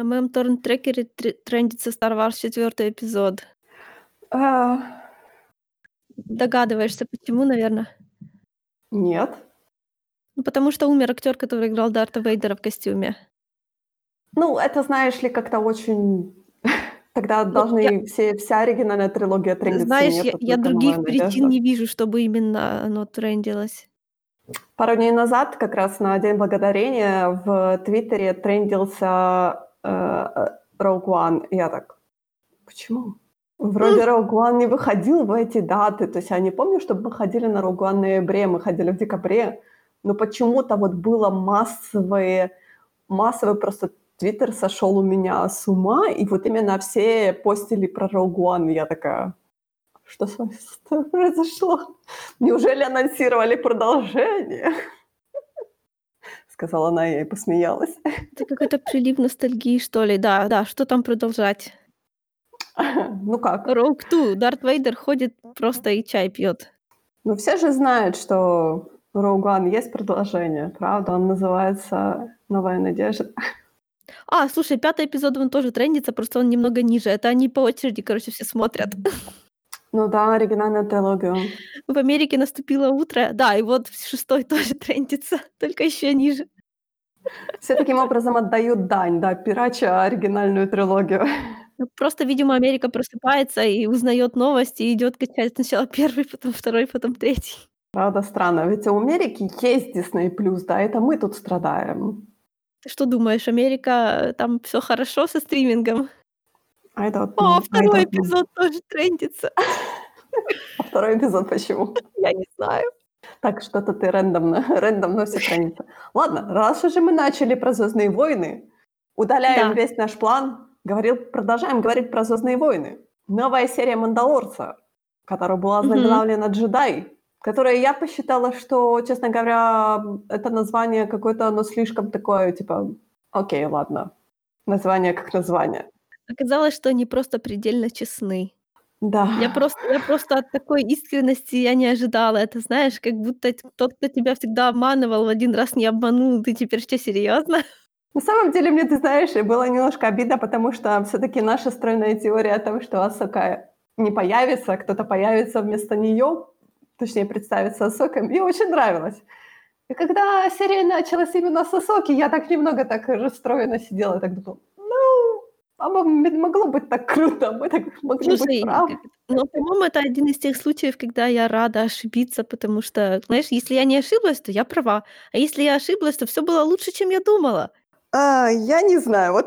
На моем торрент-трекере тре трендится Star Wars 4 эпизод. А. Догадываешься, почему, наверно? Нет. Ну, потому что умер актер, который играл Дарта Вейдера в костюме. Ну, это, знаешь ли, как-то очень Тогда Ну, я должны все вся оригинальная трилогия трендиться, знаешь, я я только «Малая других причин надежда». не вижу, чтобы именно оно трендилось. Пару дней назад, как раз на День благодарения, в Твиттере трендился, Rogue One. Я так: "Почему? Вроде Rogue One не выходил в эти даты". То есть я не помню, чтобы мы ходили на Rogue One в ноябре, мы ходили в декабре. Но почему-то вот было массовые массовый просто Твиттер сошел у меня с ума, и вот именно все постили про Rogue One. Я такая: "Что с вами произошло? Неужели анонсировали продолжение?" Сказала она и посмеялась. Это какой-то прилив ностальгии, что ли. Да, да, что там продолжать? Ну как? Rogue Two. Дарт Вейдер ходит просто и чай пьет. Ну, все же знают, что One есть продолжение, правда? Он называется "Новая надежда". А, слушай, 5 эпизод, он тоже трендится, просто он немного ниже. Это они по очереди, короче, все смотрят. Ну да, оригинальная трилогия. В Америке наступило утро. Да, и вот 6 тоже трендится, только ещё ниже. Все таким образом отдают дань, да, пирача оригинальную трилогию. Ну, просто, видимо, Америка просыпается и узнаёт новости, и идёт качать сначала 1, потом 2, потом 3. Правда, странно. Ведь у Америки есть Disney+, да, это мы тут страдаем. Ты что думаешь, Америка, э, там всё хорошо со стримингом? I don't О, know, I 2 don't know. эпизод тоже трендится. А 2 эпизод почему? Я не знаю. Так, что-то ты рандомно рандомно всё трендится. Ладно, раз уже мы начали про "Звездные войны", удаляем Да. весь наш план, говорил продолжаем говорить про "Звездные войны". Новая серия "Мандалорца", которая была Мгм. озаглавлена "Джедай", которая я посчитала, что, честно говоря, это название какое-то, оно слишком такое, типа, окей, ладно, название как название. Оказалось, что они просто предельно честны. Да. Я просто я просто от такой искренности я не ожидала. Это, знаешь, как будто тот, кто тебя всегда обманывал, в один раз не обманул. Ты теперь что, серьёзно? На самом деле, мне, ты знаешь, было немножко обидно, потому что всё-таки наша стройная теория о том, что Асака не появится, а кто-то появится вместо неё, точнее, представится Асокой, мне очень нравилось. И когда серия началась именно с Асоки, я так немного так расстроена сидела, так думала: "Ну, а могло быть так круто, мы так могли быть Слушай, правы". как это, ну, по-моему, это один из тех случаев, когда я рада ошибиться, потому что, знаешь, если я не ошиблась, то я права, а если я ошиблась, то всё было лучше, чем я думала. А, я не знаю, вот,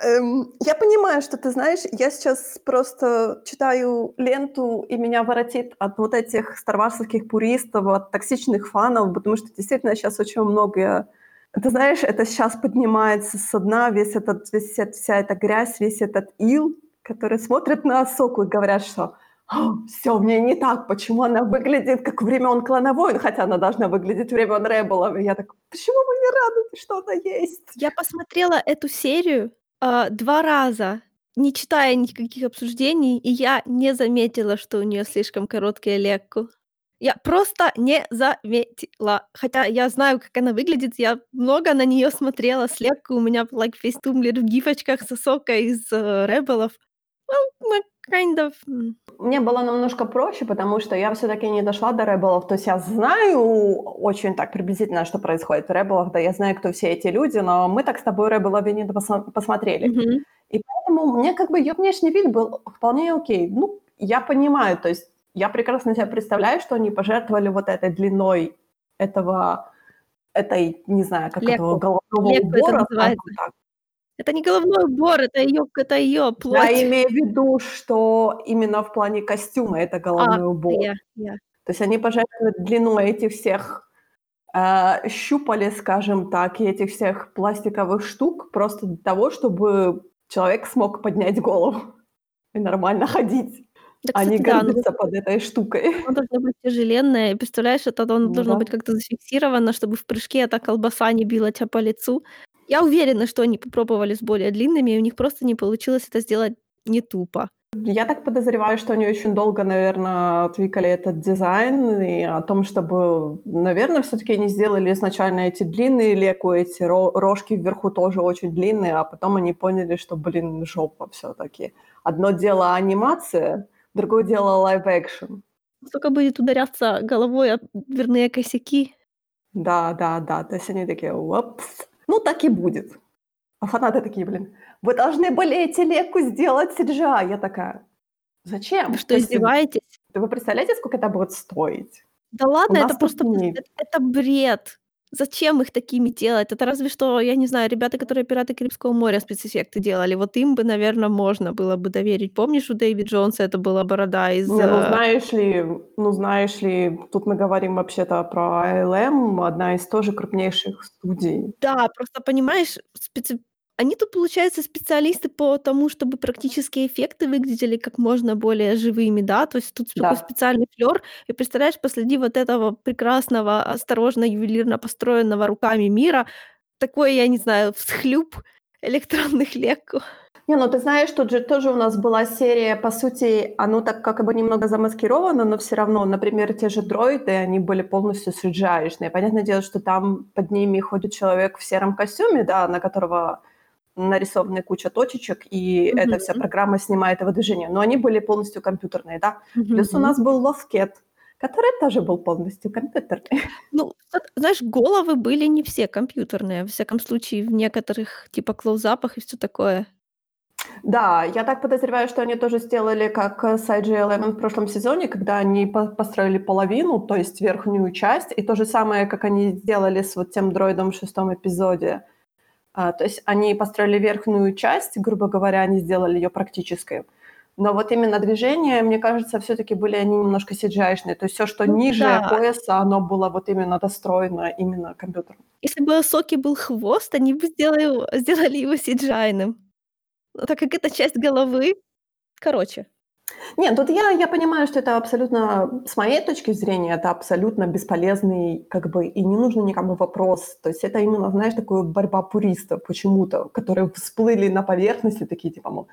эм, я понимаю, что ты знаешь, я сейчас просто читаю ленту, и меня воротит от вот этих старварсовских пуристов, от токсичных фанов, потому что действительно щас очень много Ты знаешь, это щас поднимается со дна весь этот весь вся эта грязь, весь этот ил, которые смотрят на Асоку и говорят, что: "А, всё в ней не так, почему она выглядит как времён "Клана войн", хотя она должна выглядеть времён "Ребелов"?" И я так: "Почему вы не рады, что она есть?" Я посмотрела эту серию, а, 2 раза, не читая никаких обсуждений, и я не заметила, что у неё слишком короткие лекку. Я просто не заметила, хотя я знаю, как она выглядит. Я много на неё смотрела с лекку, у меня like весь тумблер в гифочках с Асокой из, э, "Ребелов". Well, мы kind of, Мне было немножко проще, потому что я всё-таки не дошла до "Ребелов". То есть я знаю очень так приблизительно, что происходит в "Ребелах", да, я знаю, кто все эти люди, но мы так с тобой "Ребелов" и не допосмо посмотрели. Мгм. И поэтому мне как бы её внешний вид был вполне окей. Ну, я понимаю, то есть я прекрасно себе представляю, что они пожертвовали вот этой длиной этого этой, не знаю, как этого, Лекку. головного Лекку это убора, скажем называется. так. Это не головной убор, это её это её плоть. Я имею в виду, что именно в плане костюма это А, головной убор. я я То есть они пожертвовали длину этих всех, а, щупалец, скажем так, и этих всех пластиковых штук просто для того, чтобы человек смог поднять голову и нормально ходить, Да, а кстати, да, оно горбиться под этой штукой. Оно должно быть тяжеленное. Представляешь, это оно Ну должно да. быть как-то зафиксировано, чтобы в прыжке эта колбаса не била тя по лицу. Я уверена, что они попробовали с более длинными, и у них просто не получилось это сделать не тупо. Я так подозреваю, что они очень долго, наверное, твикали этот дизайн и о том, чтобы, наверное, все-таки они сделали изначально эти длинные леку, эти рожки вверху тоже очень длинные, а потом они поняли, что, блин, жопа все-таки. Одно дело анимация, другое дело live-action. Сколько будет ударяться головой о дверные косяки. Да, да, да. То есть они такие, опс. Ну, так и будет. А фанаты такие, блин, вы должны были эти лекку сделать CGI. Я такая, зачем? Вы что, издеваетесь? Вы представляете, сколько это будет стоить? Да ладно, это просто это, это бред. Зачем их такими делать? Это разве что, я не знаю, ребята, которые «Пираты Карибского моря» спецэффекты делали, вот им бы, наверное, можно было бы доверить. Помнишь, у Дэйви Джонса это была борода из... Не, ну, э, знаешь ли, ну, знаешь ли, тут мы говорим вообще-то про ALM, одна из тоже крупнейших студий. Да, просто, понимаешь, специ они тут, получается, специалисты по тому, чтобы практические эффекты выглядели как можно более живыми, да, то есть тут такой Да. специальный флёр. И представляешь, посреди вот этого прекрасного, осторожно, ювелирно построенного руками мира такой, я не знаю, всхлюп электронных леку. Не, ну ты знаешь, тут же тоже у нас была серия, по сути, оно так как бы немного замаскировано, но все равно, например, те же дроиды, они были полностью cgi Понятное дело, что там под ними ходит человек в сером костюме, да, на которого нарисованная куча точечек, и mm-hmm. эта вся программа снимает его движение. Но они были полностью компьютерные, да. Mm-hmm. Плюс у нас был лоскет, который тоже был полностью компьютерный. Ну, знаешь, головы были не все компьютерные, во всяком случае, в некоторых, типа, клоузапах и все такое. Да, я так подозреваю, что они тоже сделали, как с IG-11 в прошлом сезоне, когда они построили половину, то есть верхнюю часть, и то же самое, как они сделали с вот тем дроидом в шестом эпизоде – а, то есть они построили верхнюю часть, грубо говоря, они сделали ее практической. Но вот именно движения, мне кажется, все-таки были они немножко cgi То есть все, что ну, ниже да. пояса, оно было вот именно достроено именно компьютером. Если бы у Соки был хвост, они бы сделали, сделали его cgi Так как это часть головы, короче. Нет, тут я, я понимаю, что это абсолютно, с моей точки зрения, это абсолютно бесполезный, как бы, и не нужно никому вопрос. То есть это именно, знаешь, такая борьба пуристов почему-то, которые всплыли на поверхности, такие типа, мол,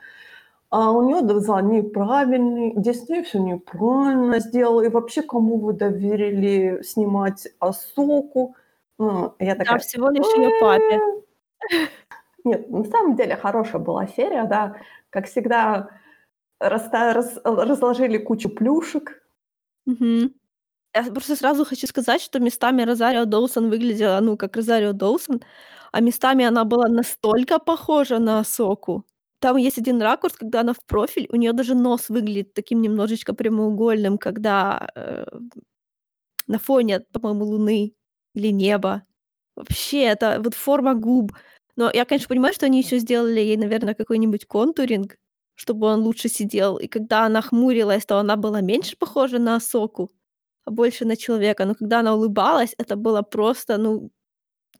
а у нее дизайн неправильный, здесь не все неправильно сделал, и вообще кому вы доверили снимать Асоку? Ну, я такая, да, всего лишь ее папе. Нет, на самом деле хорошая была серия, да, как всегда, раста раз разложили кучу плюшек. Мгм. Я просто сразу хочу сказать, что местами Розарио Доусон выглядела, ну, как Розарио Доусон, а местами она была настолько похожа на Соку. Там есть один ракурс, когда она в профиль, у нее даже нос выглядит таким немножечко прямоугольным, когда, э, на фоне, по-моему, луны или неба. Вообще, это вот форма губ. Но я, конечно, понимаю, что они еще сделали ей, наверное, какой-нибудь контуринг, чтобы он лучше сидел. И когда она хмурилась, то она была меньше похожа на Соку, а больше на человека. Но когда она улыбалась, это было просто, ну,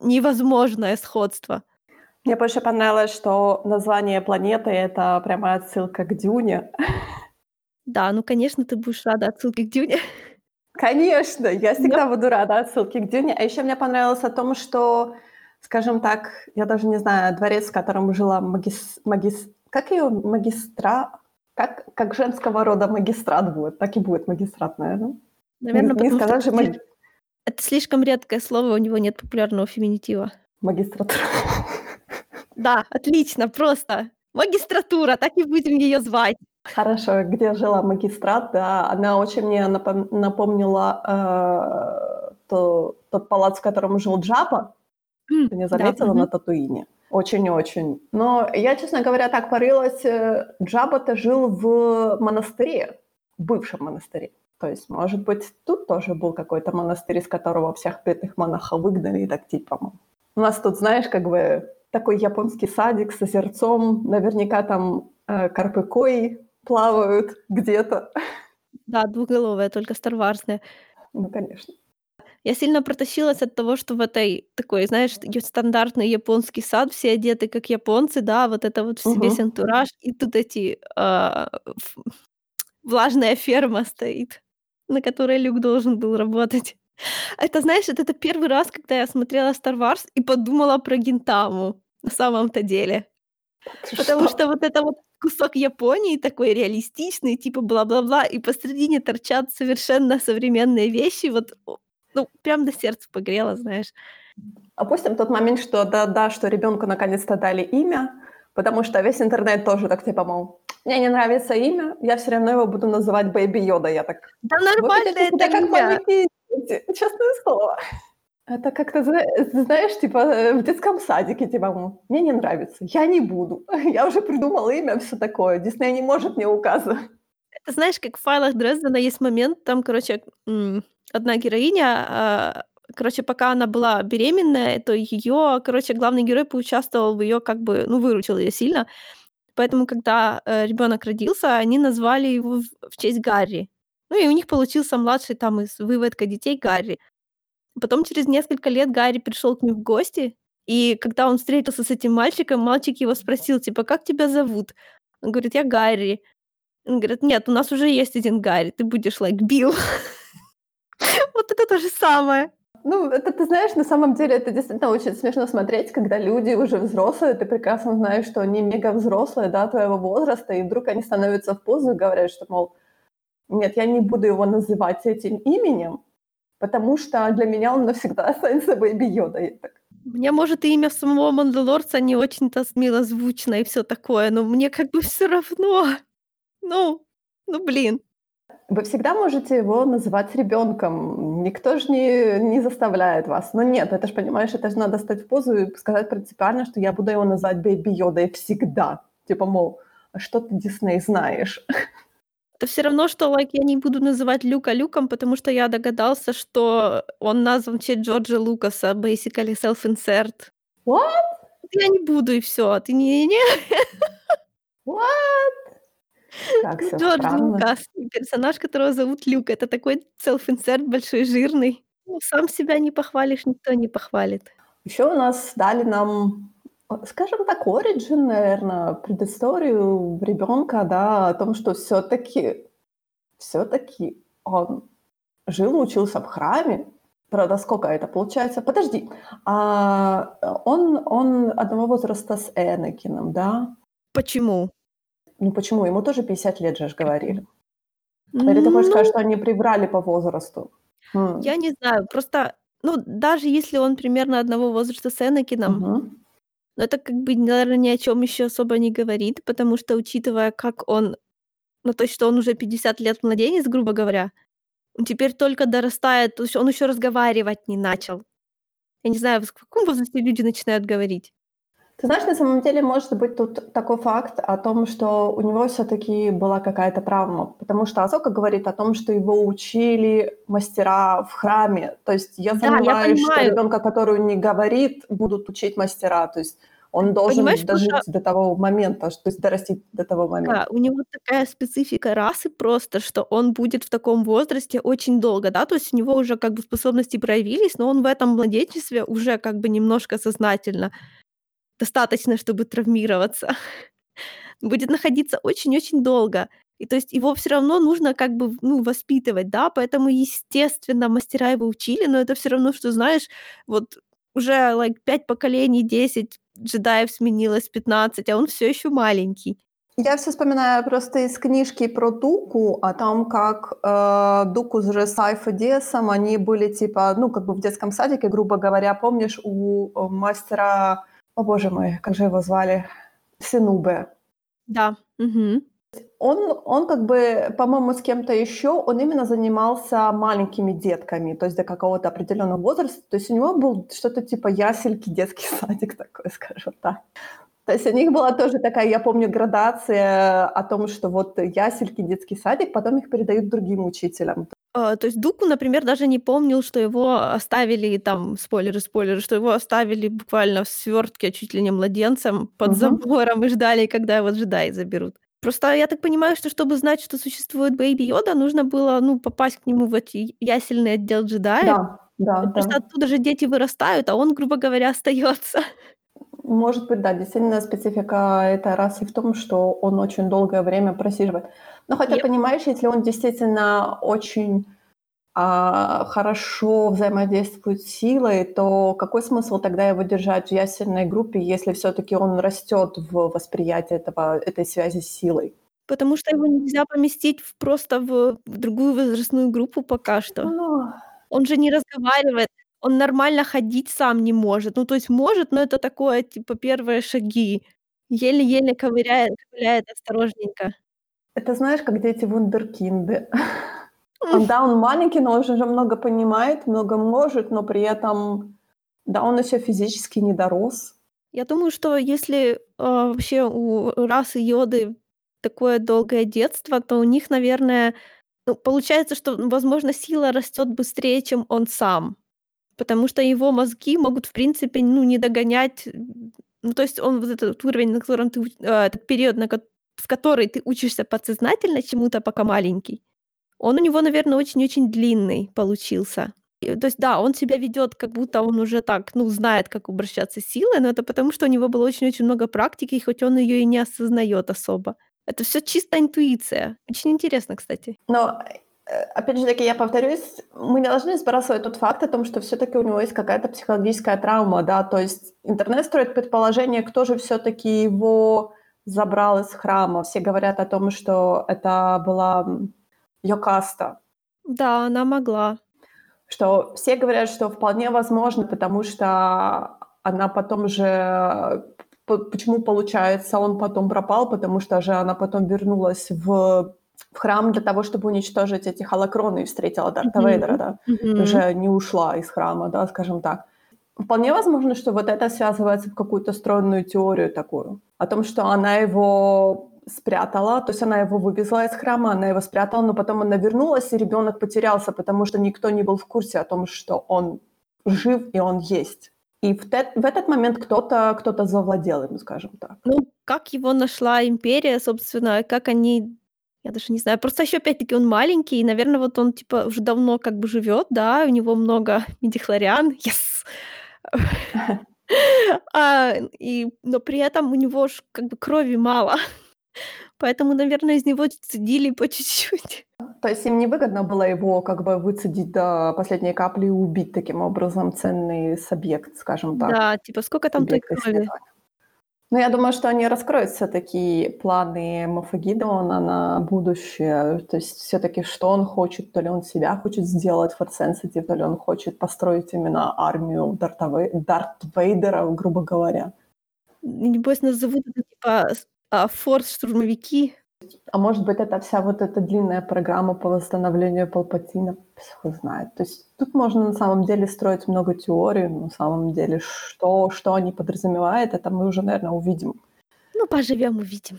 невозможное сходство. Мне больше понравилось, что название планеты — это прямая отсылка к Дюне. Да, ну, конечно, ты будешь рада отсылке к Дюне. Конечно, я всегда Но... буду рада отсылке к Дюне. А еще мне понравилось о том, что, скажем так, я даже не знаю, дворец, в котором жила магис... магис как ее магистра... Как, как женского рода магистрат будет, так и будет магистрат, наверное. Наверное, не, не сказать же маги... Это слишком редкое слово, у него нет популярного феминитива. Магистратура. Да, отлично, просто. Магистратура, так и будем ее звать. Хорошо, где жила магистрат, да, она очень мне напомнила э, то, тот палац, в котором жил Джаба. Mm, Ты не заметила да, на Татуине? Очень-очень. Но я, честно говоря, так порылась. Э, Джаба-то жил в монастыре, в бывшем монастыре. То есть, может быть, тут тоже был какой-то монастырь, из которого всех бедных монахов выгнали и так типа. У нас тут, знаешь, как бы такой японский садик с озерцом, наверняка там э, карпыкой плавают где-то. Да, двуголовая, только старварсная. Ну, конечно. Я сильно протащилась от того, что в этой такой, знаешь, стандартный японский сад, все одеты как японцы, да, вот это вот угу. весь антураж, и тут эти э, влажная ферма стоит, на которой Люк должен был работать. Это, знаешь, это, это первый раз, когда я смотрела Star Wars и подумала про Гинтаму на самом-то деле. Ты Потому что? что вот это вот кусок Японии такой реалистичный, типа бла-бла-бла, и посредине торчат совершенно современные вещи. Вот, о, ну, прям до сердца погрело, знаешь. Опустим тот момент, что да, да, что ребенку наконец-то дали имя, потому что весь интернет тоже так типа, мол, мне не нравится имя, я все равно его буду называть Бэйби Йода. Я так, Да нормально себя это как имя. дети, честное слово. Это как-то, зна- знаешь, типа э, в детском садике, типа, мне не нравится, я не буду. Я уже придумала имя, все такое. Дисней не может мне указывать. Это знаешь, как в файлах Дрездена есть момент, там, короче, одна героиня, а, короче, пока она была беременная, то ее, короче, главный герой поучаствовал в ее, как бы, ну, выручил ее сильно. Поэтому, когда э, ребенок родился, они назвали его в, в честь Гарри. Ну и у них получился младший там из выводка детей Гарри. Потом через несколько лет Гарри пришел к ним в гости, и когда он встретился с этим мальчиком, мальчик его спросил, типа, как тебя зовут? Он говорит, я Гарри. Он говорит, нет, у нас уже есть один Гарри, ты будешь like Билл. Вот это то же самое. Ну, это ты знаешь, на самом деле это действительно очень смешно смотреть, когда люди уже взрослые, ты прекрасно знаешь, что они мега взрослые, да, твоего возраста, и вдруг они становятся в позу и говорят, что, мол, нет, я не буду его называть этим именем, потому что для меня он навсегда останется Baby так, Мне, может, и имя самого Мандалорца не очень-то с- милозвучно и все такое, но мне как бы все равно. Ну, ну блин. Вы всегда можете его называть ребенком, никто же не, не заставляет вас. Но нет, это же, понимаешь, это же надо стать в позу и сказать принципиально, что я буду его называть Baby Йодой всегда. Типа, мол, а что ты, Дисней, знаешь? Это все равно, что like, я не буду называть Люка Люком, потому что я догадался, что он назван в честь Джорджа Лукаса, basically self-insert. What? Я не буду, и все. Ты не, не, What? Как все Джордж странно. Лукас, персонаж, которого зовут Люк. Это такой self-insert большой, жирный. Ну, сам себя не похвалишь, никто не похвалит. Еще у нас дали нам, э, скажем так, оригин, наверное, предысторию ребенка, да, о том, что все-таки, все-таки он жил, учился в храме. Правда, сколько это получается? Подожди, а он, он одного возраста с Энакином, да? Почему? Ну почему? Ему тоже 50 лет же говорили. Или ты хочешь Ну, сказать, что они приврали по возрасту? М, я не знаю, просто, ну, даже если он примерно одного возраста с Энакином, мгм. но это как бы, наверное, ни о чем еще особо не говорит, потому что, учитывая, как он, ну, то есть, что он уже 50 лет младенец, грубо говоря, он теперь только дорастает, то есть он еще разговаривать не начал. Я не знаю, в каком возрасте люди начинают говорить. Ты знаешь, на самом деле может быть тут такой факт о том, что у него все-таки была какая-то травма, потому что Азока говорит о том, что его учили мастера в храме. То есть я Да, я сомневаюсь, что ребенка, который не говорит, будут учить мастера. То есть он должен Понимаешь, дожить просто до того момента, то есть дорастить до того момента. Да, у него такая специфика расы просто, что он будет в таком возрасте очень долго, да, то есть у него уже как бы способности проявились, но он в этом младенчестве уже как бы немножко сознательно достаточно, чтобы травмироваться. Будет находиться очень-очень долго. И то есть его все равно нужно как бы, ну, воспитывать, да, поэтому, естественно, мастера его учили, но это все равно, что, знаешь, вот уже, like, 5 поколений, 10 джедаев сменилось, 15, а он все еще маленький. Я все вспоминаю просто из книжки про Дуку, о том, как э, Дуку с Сайф и Диасом, они были типа, ну, как бы в детском садике, грубо говоря, помнишь, у э, мастера, о боже мой, как же его звали, Синубе. Да, мгм. Он, он как бы, по-моему, с кем-то еще, он именно занимался маленькими детками, то есть до какого-то определенного возраста. То есть у него был что-то типа ясельки, детский садик такой, скажем так. То есть у них была тоже такая, я помню, градация о том, что вот ясельки, детский садик, потом их передают другим учителям. А, то есть Дуку, например, даже не помнил, что его оставили там, спойлеры, спойлеры, что его оставили буквально в свертке чуть ли не младенцем под Мгм. забором и ждали, когда его джедаи заберут. Просто я так понимаю, что чтобы знать, что существует Бэйби Йода, нужно было, ну, попасть к нему в эти ясельный отдел джедаев. Да, да, Просто да. оттуда же дети вырастают, а он, грубо говоря, остается. Может быть, да, действительно специфика этой расы в том, что он очень долгое время просиживает. Но хотя, Yep. понимаешь, если он действительно очень а, хорошо взаимодействует с силой, то какой смысл тогда его держать в ясельной группе, если все-таки он растет в восприятии этого, этой связи с силой? Потому что его нельзя поместить в просто в в другую возрастную группу пока что. Ну, Он же не разговаривает, он нормально ходить сам не может. Ну, то есть может, но это такое, типа, первые шаги. Еле-еле ковыряет ковыляет осторожненько. это знаешь, как дети вундеркинды. Он, да, он маленький, но он уже много понимает, много может, но при этом, да, он еще физически не дорос. Я думаю, что если, а, вообще у расы Йоды такое долгое детство, то у них, наверное, ну, получается, что, возможно, сила растет быстрее, чем он сам. Потому что его мозги могут, в принципе, ну, не догонять. м, Ну, то есть он вот этот уровень, на котором ты, а, этот период, на в который ты учишься подсознательно чему-то, пока маленький, он у него, наверное, очень-очень длинный получился. То есть, да, он себя ведет, как будто он уже так, ну, знает, как обращаться с силой, но это потому, что у него было очень-очень много практики, хоть он ее и не осознает особо. Это все чисто интуиция. Очень интересно, кстати. Но, э, опять же таки, я повторюсь, мы не должны сбрасывать тот факт о том, что все-таки у него есть какая-то психологическая травма, да, то есть интернет строит предположение, кто же все-таки его забрал из храма. Все говорят о том, что это была Йокаста, Да, она могла. что все говорят, что вполне возможно, потому что она потом же... Почему, получается, он потом пропал? Потому что же она потом вернулась в, в храм для того, чтобы уничтожить эти холокроны и встретила Дарта Мгм. Вейдера, да? Мгм. Уже не ушла из храма, да, скажем так. Вполне возможно, что вот это связывается в какую-то стройную теорию такую. О том, что она его спрятала, то есть она его вывезла из храма, она его спрятала, но потом она вернулась, и ребенок потерялся, потому что никто не был в курсе о том, что он жив и он есть. И в, те- в этот момент кто-то кто завладел им, скажем так. Ну, как его нашла империя, собственно, как они я даже не знаю. Просто еще опять-таки он маленький, и, наверное, вот он, типа, уже давно как бы живет, да, у него много midichlorian. Yes! А, и но при этом у него ж как бы крови мало. Поэтому, наверное, из него цедили по чуть-чуть. То есть им невыгодно было его как бы выцедить до последней капли и убить таким образом ценный субъект, скажем так. Да, типа, сколько там той крови? исследования. Ну, я думаю, что они раскроют все-таки планы Мафагидона на будущее. То есть все-таки что он хочет, то ли он себя хочет сделать Force Sensitive, то ли он хочет построить именно армию Дарт Вейдера, грубо говоря. Небось, назовут это, типа, а, форс-штурмовики. А может быть, это вся вот эта длинная программа по восстановлению Палпатина, кто знает. То есть тут можно на самом деле строить много теорий, но на самом деле что, что они подразумевают, это мы уже, наверное, увидим. Ну, поживем, увидим.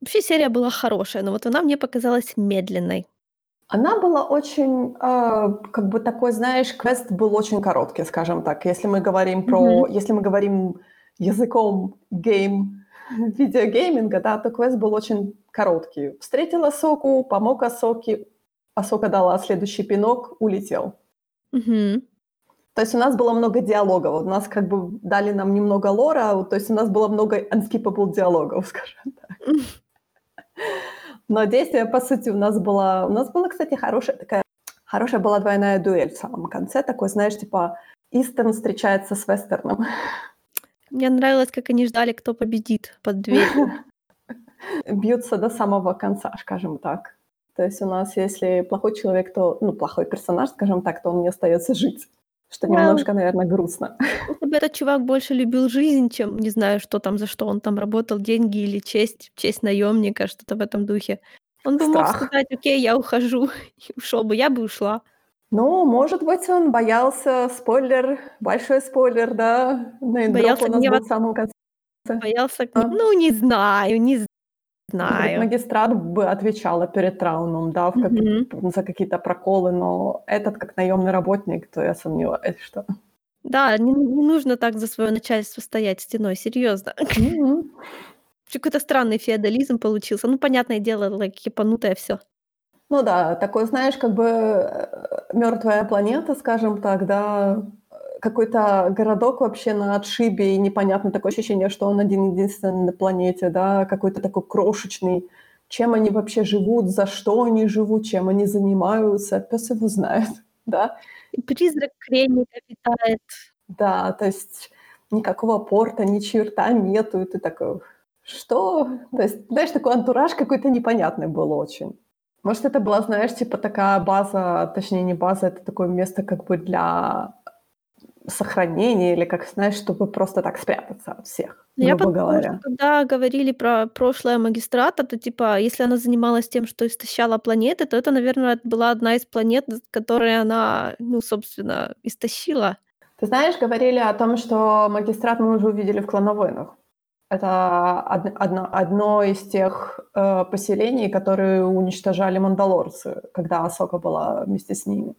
Вообще серия была хорошая, но вот она мне показалась медленной. Она была очень, а, как бы такой, знаешь, квест был очень короткий, скажем так. Если мы говорим про, Мгм. если мы говорим языком game, видеогейминга, да, то квест был очень короткий. Встретил Асоку, помог Асоке, Асока дала следующий пинок, улетел. Мгм. То есть у нас было много диалогов. У нас как бы дали нам немного лора, то есть у нас было много unskippable диалогов, скажем так. Но действие, по сути, у нас было... У нас была, кстати, хорошая такая... Хорошая была двойная дуэль в самом конце. Такой, знаешь, типа Истон встречается с Вестерном. Мне нравилось, как они ждали, кто победит под дверью. Бьются до самого конца, скажем так. То есть у нас, если плохой человек, то... Ну, плохой персонаж, скажем так, то он не остается жить. Что Well. немножко, наверное, грустно. Бы этот чувак больше любил жизнь, чем, не знаю, что там, за что он там работал, деньги или честь, честь наемника, что-то в этом духе. Он бы мог Страх. сказать, окей, я ухожу, и ушел бы, я бы ушла. Ну, может быть, он боялся, спойлер, большой спойлер, да, неймдроп Боялся у нас гнева. был в самом конце. Боялся, А. ну, не знаю, не знаю. Магистрат бы отвечала перед Траумом, да, в как- Мгм. за какие-то проколы, но этот как наемный работник, то я сомневаюсь, что... Да, не, не нужно так за свое начальство стоять стеной, серьезно. Мгм. Какой-то странный феодализм получился. Ну, понятное дело, like, ебанутое все. Ну да, такой, знаешь, как бы мертвая планета, скажем так, да, э, какой-то городок вообще на отшибе, и непонятно такое ощущение, что он один-единственный на планете, да, какой-то такой крошечный. Чем они вообще живут, за что они живут, чем они занимаются, пес его знает. да. И призрак креника питает. Да, то есть никакого порта, ни черта нету, и ты такой: "Что?" То есть, знаешь, такой антураж какой-то непонятный был очень. Может, это была, знаешь, типа такая база, точнее, не база, это такое место как бы для сохранения или, как знаешь, чтобы просто так спрятаться от всех, Ну, я грубо подумала, что говоря. когда говорили про прошлое магистрата, то, типа, если она занималась тем, что истощала планеты, то это, наверное, была одна из планет, которые она, ну, собственно, истощила. Ты знаешь, говорили о том, что магистрат мы уже увидели в "Клановых войнах". Это од одно одно из тех, э, поселений, которые уничтожали мандалорцы, когда Асока была вместе с ними.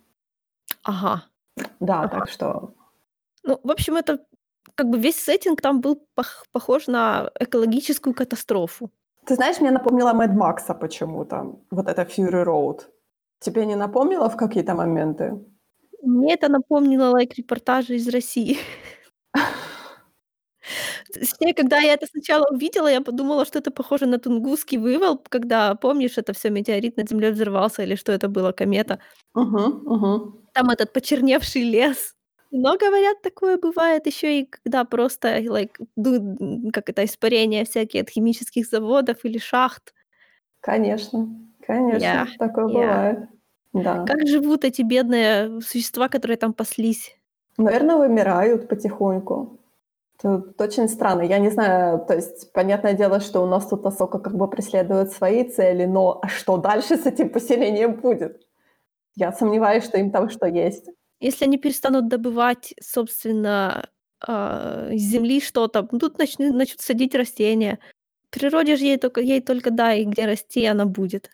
Ага. Да, Ага. так что Ну, в общем, это как бы весь сеттинг там был пох похож на экологическую катастрофу. Ты знаешь, мне напомнило Мэд Макса почему-то, вот это Fury Road. Тебе не напомнило в какие-то моменты? Мне это напомнило лайк репортажи из России. Точнее, когда я это сначала увидела, я подумала, что это похоже на Тунгусский вывал, когда, помнишь, это всё, метеорит над землей взорвался или что это было, комета. Мгм, мгм. Там этот почерневший лес. Но, говорят, такое бывает ещё и когда просто м, как это, испарения всякие от химических заводов или шахт. Конечно, конечно, такое я бывает. Да. Как живут эти бедные существа, которые там паслись? Наверно, вымирают потихоньку. Тут очень странно. Я не знаю, то есть, понятное дело, что у нас тут Асока как бы преследует свои цели, но а что дальше с этим поселением будет? Я сомневаюсь, что им там что есть. Если они перестанут добывать, собственно, а, из земли что-то, тут начны начнут садить растения. Природе же ей только ей только дай, где расти, она будет.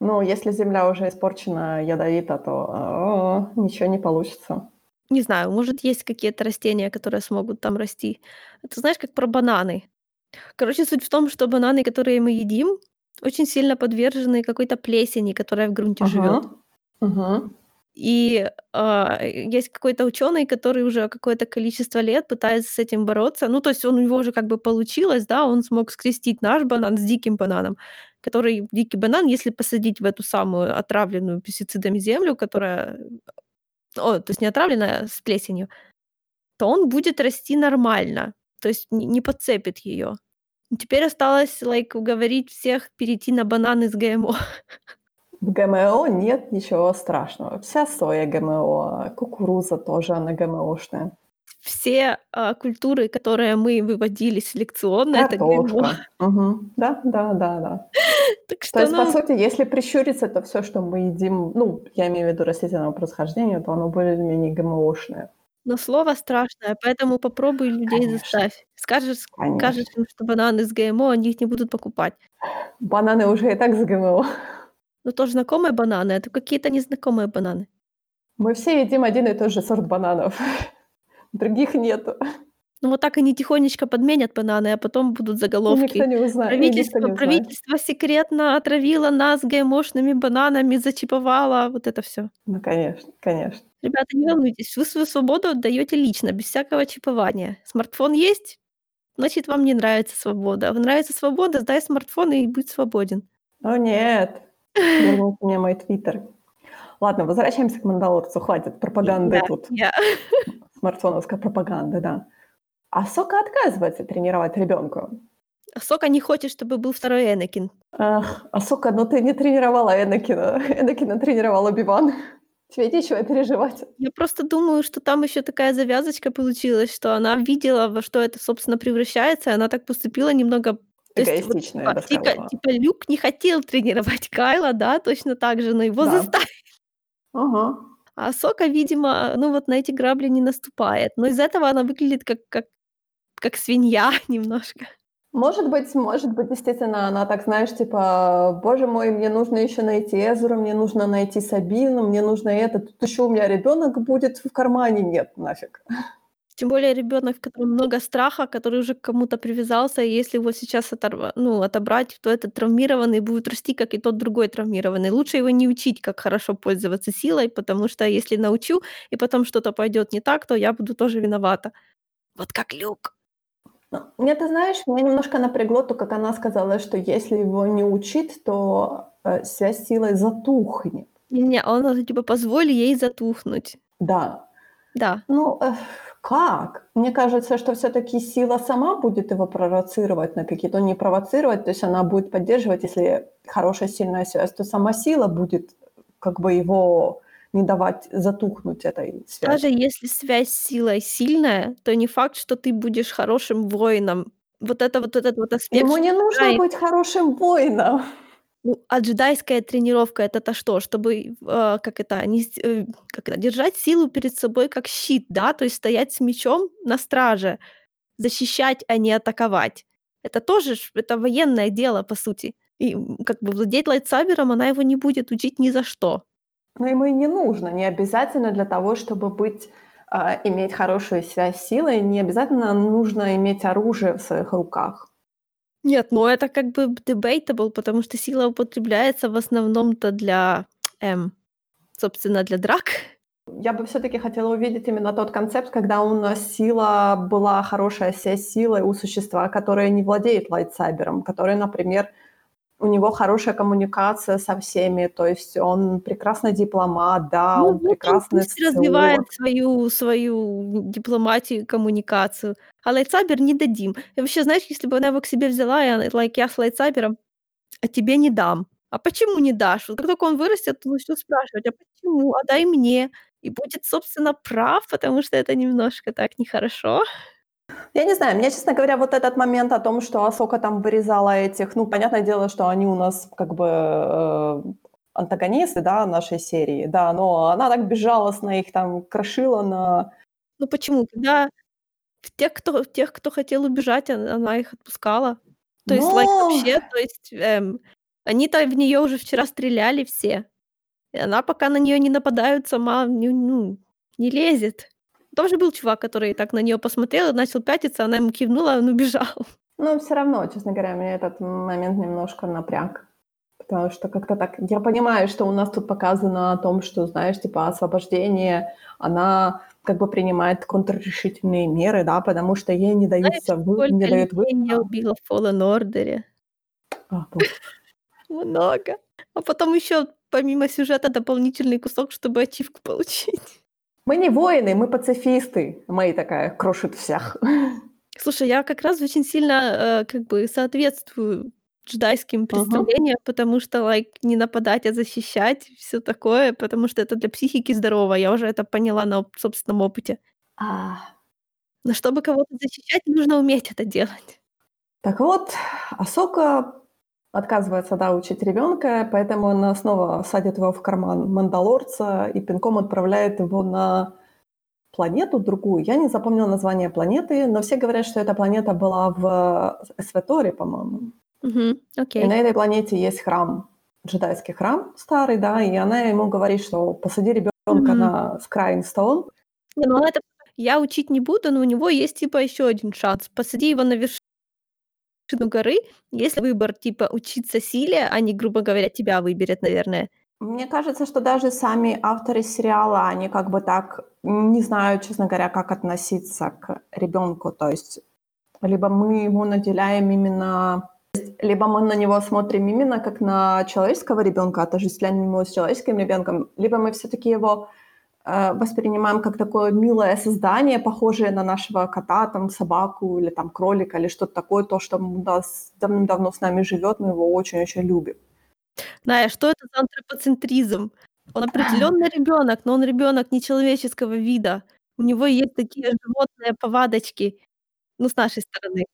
Ну, если земля уже испорчена, ядовита, то, о, ничего не получится. Не знаю, может, есть какие-то растения, которые смогут там расти. Это знаешь, как про бананы. Короче, суть в том, что бананы, которые мы едим, очень сильно подвержены какой-то плесени, которая в грунте. Ага. Мгм. И, а, есть какой-то учёный, который уже какое-то количество лет пытается с этим бороться. Ну, то есть он у него уже как бы получилось, да, он смог скрестить наш банан с диким бананом, который дикий банан, если посадить в эту самую отравленную пестицидами землю, которая, о, то есть не отравленная, а с плесенью, то он будет расти нормально, то есть не подцепит её. Теперь осталось, лайк, уговорить всех перейти на бананы с ГМО. В ГМО нет ничего страшного. Вся соя ГМО, кукуруза тоже, она ГМОшная. Все, а, культуры, которые мы выводили селекционно, это ГМО. Мгм. Да, да, да, да. Так То что, есть, по ну сути, если прищуриться, то всё, что мы едим, ну, я имею в виду растительного происхождения, то оно более-менее ГМОшное. Но слово страшное, поэтому попробуй людей Конечно. заставь. Скажешь скажешь им, что бананы с ГМО, они их не будут покупать. Бананы уже и так с ГМО. Ну, тоже знакомые бананы, а то какие-то незнакомые бананы. Мы все едим один и тот же сорт бананов. Других нету. Ну, вот так они тихонечко подменят бананы, а потом будут И заголовки: никто не узна и никто "Правительство не узнает. правительство секретно отравило нас ГМОшными бананами, зачиповало". Вот это всё. Ну, конечно, конечно. Ребята, не волнуйтесь, вы свою свободу отдаёте лично, без всякого чипования. Смартфон есть? Значит, вам не нравится свобода. А нравится свобода, сдай смартфон и будь свободен. О нет, верните мне мой твиттер. Ладно, возвращаемся к "Мандалорцу". Хватит пропаганды тут. я Смартфоновской пропаганды, да. Асока отказывается тренировать ребёнка. Асока не хочет, чтобы был второй Энакин. Ах, Асока, ну ты не тренировала Энакина. Энакина тренировал Оби-Ван. Тебе нечего переживать. Я просто думаю, что там ещё такая завязочка получилась, что она видела, во что это, собственно, превращается, и она так поступила немного то есть вот типа типа Люк не хотел тренировать Кайла, да, точно так же, но его Да. заставили. Ага. А Асока, видимо, ну, вот на эти грабли не наступает. Но из-за этого она выглядит как как как свинья немножко. Может быть может быть, действительно, она так, знаешь, типа: "Боже мой, мне нужно ещё найти Эзру, мне нужно найти Сабину, мне нужно это, тут ещё у меня ребёнок будет в кармане". Нет, нафиг. Тем более ребёнок, в котором много страха, который уже к кому-то привязался, и если его сейчас оторва ну, отобрать, то этот травмированный будет расти, как и тот другой травмированный. Лучше его не учить, как хорошо пользоваться силой, потому что если научу, и потом что-то пойдёт не так, то я буду тоже виновата. Вот как Люк. Ну, мне, ты знаешь, меня немножко напрягло то, как она сказала, что если его не учить, то, э, связь с силой затухнет. Не-не, он, типа, позволь ей затухнуть. Да. Да. Ну, э, как? Мне кажется, что всё-таки сила сама будет его провоцировать на какие-то не провоцировать, то есть она будет поддерживать, если хорошая, сильная связь, то сама сила будет как бы его не давать затухнуть этой связи. Даже если связь с силой сильная, то не факт, что ты будешь хорошим воином. Вот это вот этот вот аспект, Ему не нужно джедай быть хорошим воином. Ну, а джедайская тренировка- это-то что? Чтобы, э, как это, нес э, как это, держать силу перед собой как щит, да? То есть стоять с мечом на страже, защищать, а не атаковать. Это тоже это военное дело, по сути. И, как бы владеть lightsaber ом она его не будет учить ни за что. Но ему и не нужно, не обязательно для того, чтобы быть, а, иметь хорошую связь с силой, не обязательно нужно иметь оружие в своих руках. Нет, ну это как бы debatable, потому что сила употребляется в основном-то для, эм, собственно, для драк. Я бы всё-таки хотела увидеть именно тот концепт, когда у нас сила была хорошая связь с силой у существа, которое не владеет lightsaber ом, которое, например, у него хорошая коммуникация со всеми, то есть он прекрасный дипломат, да, Ну он вот он прекрасный пусть развивает свою свою дипломатию коммуникацию, а lightsaber не дадим. И вообще, знаешь, если бы она его к себе взяла, и like: "Я с lightsaber ом, а тебе не дам". А почему не дашь? Вот как только он вырастет, то начнёт спрашивать: "А почему? А дай мне". И будет, собственно, прав, потому что это немножко так нехорошо. Я не знаю, мне, честно говоря, вот этот момент о том, что Асока там вырезала этих ну, понятное дело, что они у нас как бы, э, антагонисты, да, нашей серии, да, но она так безжалостно их там крошила на Ну почему? Когда тех, кто тех, кто хотел убежать, он она их отпускала. То есть, лайк, Но вообще, то есть, эм, они-то в неё уже вчера стреляли все, и она, пока на неё не нападают, сама не ну, не лезет. Там же был чувак, который так на неё посмотрел начал пятиться, она ему кивнула, он убежал. Но всё равно, честно говоря, меня этот момент немножко напряг. Потому что как-то так я понимаю, что у нас тут показано о том, что, знаешь, типа освобождение, она как бы принимает контррешительные меры, да, потому что ей не Знаешь, даются вы не дают людей я убила в Fallen Order? А. Много. А потом ещё помимо сюжета дополнительный кусок, чтобы ачивку получить. Мы не воины, мы пацифисты. Мэй такая крошит всех. Слушай, я как раз очень сильно, э, как бы соответствую джедайским представлениям, потому что, лайк, не нападать, а защищать, всё такое, потому что это для психики здорово. Я уже это поняла на собственном опыте. А. Но чтобы кого-то защищать, нужно уметь это делать. Так вот, Асока отказывается, да, учить ребёнка, поэтому она снова садит его в карман Мандалорца и пинком отправляет его на планету другую. Я не запомнила название планеты, но все говорят, что эта планета была в Эсваторе, по-моему. Мгм. И на этой планете есть храм, джедайский храм старый, да, и она ему говорит, что посади ребёнка Мгм. на Скрайн-Стоун. Не, ну это я учить не буду, но у него есть, типа, ещё один шанс. Посади его на вершину горы. Если выбор, типа, учиться силе, а не, грубо говоря, тебя выберет, наверное. Мне кажется, что даже сами авторы сериала, они как бы так не знают, честно говоря, как относиться к ребёнку. То есть либо мы его наделяем именно либо мы на него смотрим именно как на человеческого ребёнка, отождествляем его с человеческим ребёнком, либо мы всё-таки его, воспринимаем как такое милое создание, похожее на нашего кота, там, собаку или там кролика, или что-то такое, то, что, м, да, с давным-давно с нами живёт, мы его очень-очень любим. Ная, что это за антропоцентризм? Он определённо ребёнок, но он ребёнок нечеловеческого вида. У него есть такие животные повадочки, ну, с нашей стороны.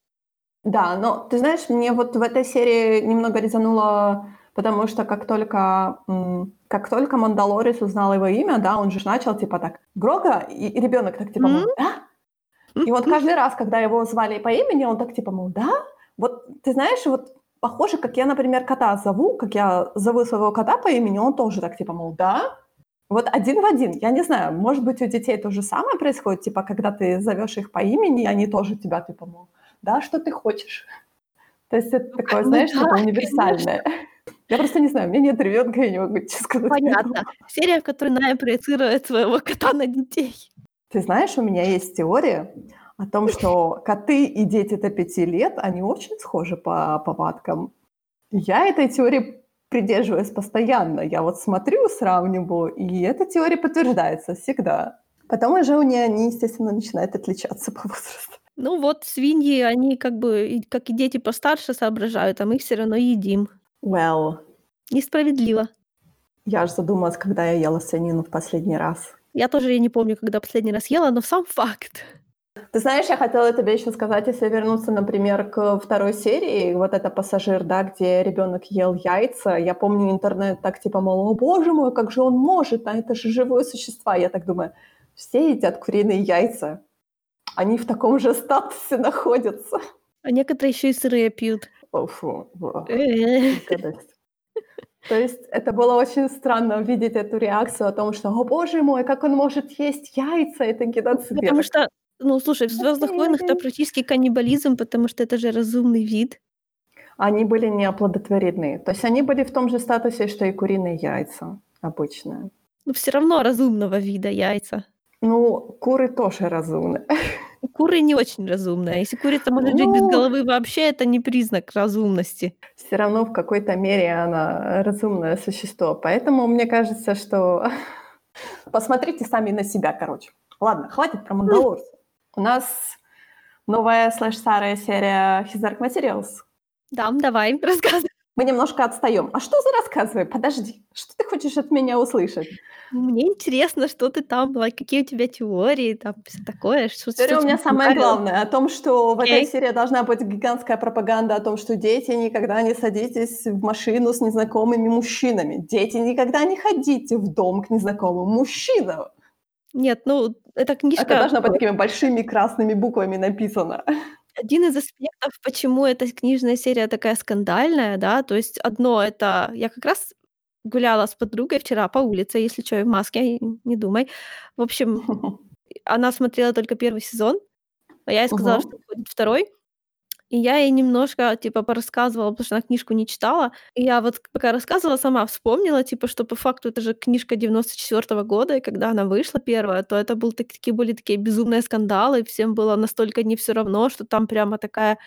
Да, но ты знаешь, мне вот в этой серии немного резануло, потому что как только, м, как только Мандалорец узнал его имя, да, он же начал типа так: "Грога?" И ребёнок так типа, мол: "Да?" И вот каждый раз, когда его звали по имени, он так типа, мол: "Да?" Вот ты знаешь, вот похоже, как я, например, кота зову, как я зову своего кота по имени, он тоже так типа, мол: "Да?" Вот один в один. Я не знаю, может быть, у детей то же самое происходит, типа, когда ты зовёшь их по имени, они тоже тебя типа, мол: "Да, что ты хочешь?" То есть это Ну такое, ну знаешь, да, что-то конечно. Я просто не знаю, у меня нет ребёнка, я не могу тебе сказать Понятно. Серия, в которой Ная проецирует своего кота на детей. Ты знаешь, у меня есть теория о том, что коты и дети до 5 лет, они очень схожи по повадкам. Я этой теории придерживаюсь постоянно. Я вот смотрю, сравниваю, и эта теория подтверждается всегда. Потом уже у нее они, естественно, начинают отличаться по возрасту. Ну вот свиньи, они как бы, как и дети постарше соображают, а мы их все равно едим. Well, Несправедливо. я аж задумалась, когда я ела свинину в последний раз. Я тоже я не помню, когда последний раз ела, но сам факт. Ты знаешь, я хотела тебе еще сказать, если вернуться, например, к второй серии, вот это пассажир, да, где ребенок ел яйца. Я помню интернет так типа, мол, о боже мой, как же он может, а это же живое существо. Я так думаю, все едят куриные яйца. Они в таком же статусе находятся. А некоторые еще и сырые пьют. Фу, Э. То есть это было очень странно увидеть эту реакцию о том, что, о боже мой, как он может есть яйца, это геноцид. Потому что, ну, слушай, в «Звездных войнах» это практически каннибализм, потому что это же разумный вид. Они были неоплодотворены. То есть они были в том же статусе, что и куриные яйца обычные. Но все равно разумного вида яйца. Ну, куры тоже разумны. Куры не очень разумные. Если курица может жить без Ну. головы вообще, это не признак разумности. Все равно в какой-то мере она разумное существо. Поэтому мне кажется, что... Посмотрите сами на себя, короче. Ладно, хватит про Мандалорца. У нас новая слэш-старая серия His Dark Materials. Да, давай, рассказывай. Мы немножко отстаем. А что за рассказывай? Подожди. Что ты хочешь от меня услышать? Мне интересно, что ты там, like, какие у тебя теории, там, все такое. Что, Теория что у меня самое понравилось? главное, о том, что в этой серии должна быть гигантская пропаганда о том, что дети никогда не садитесь в машину с незнакомыми мужчинами. Дети никогда не ходите в дом к незнакомым мужчинам. Нет, ну, эта книжка... Это должно быть такими большими красными буквами написано. Один из аспектов, почему эта книжная серия такая скандальная, да, то есть одно это... Я как раз гуляла с подругой вчера по улице, если что, в маске, не думай. В общем, она смотрела только первый сезон, а я ей сказала, что будет второй. И я ей немножко, типа, порассказывала, потому что она книжку не читала. И я вот пока рассказывала, сама вспомнила, типа, что по факту это же книжка 94 года, и когда она вышла первая, то это был, так- такие были такие безумные скандалы, и всем было настолько не все равно, что там прямо такая,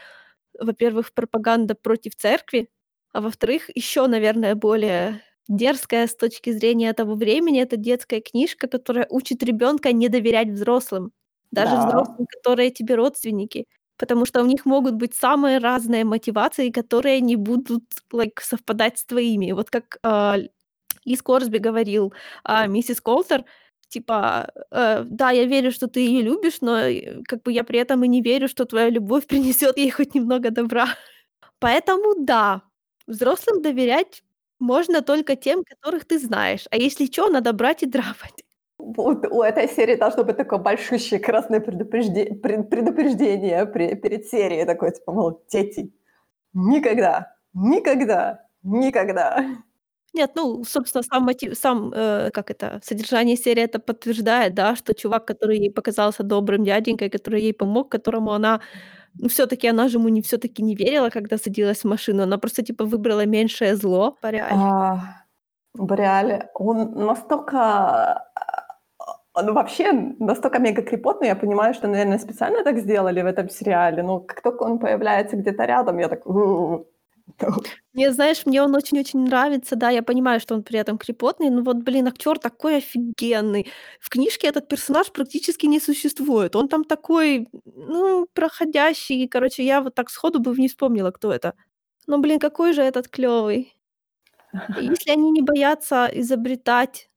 во-первых, пропаганда против церкви, а во-вторых, еще, наверное, более дерзкая с точки зрения того времени, это детская книжка, которая учит ребенка не доверять взрослым, даже Да. взрослым, которые тебе родственники, потому что у них могут быть самые разные мотивации, которые не будут like, совпадать с твоими. Вот как а, Лис Корсби говорил а, миссис Колтер, типа, э, да, я верю, что ты ее любишь, но э, как бы я при этом и не верю, что твоя любовь принесет ей хоть немного добра. Поэтому да, взрослым доверять можно только тем, которых ты знаешь. А если что, надо брать и драпать. Вот у этой серии должно быть такое большущее красное предупрежде- пред- предупреждение пре- перед серией. Такое, типа, мол, дети, никогда, никогда, никогда. Нет, ну, собственно, сам мотив, сам, э, как это, содержание серии это подтверждает, да, что чувак, который ей показался добрым дяденькой, который ей помог, которому она, ну, все-таки она же ему не все-таки не верила, когда садилась в машину, она просто типа выбрала меньшее зло. По реале. А, в реале. Он настолько... а, Он вообще настолько мега крепотный, я понимаю, что, наверное, специально так сделали в этом сериале, но как только он появляется где-то рядом, я так... «У-у-у». Мне, знаешь, мне он очень-очень нравится, да, я понимаю, что он при этом крепотный, но вот, блин, актер такой офигенный. В книжке этот персонаж практически не существует. Он там такой, ну, проходящий. Короче, я вот так сходу бы не вспомнила, кто это. Но, блин, какой же этот клевый. Если они не боятся изобретать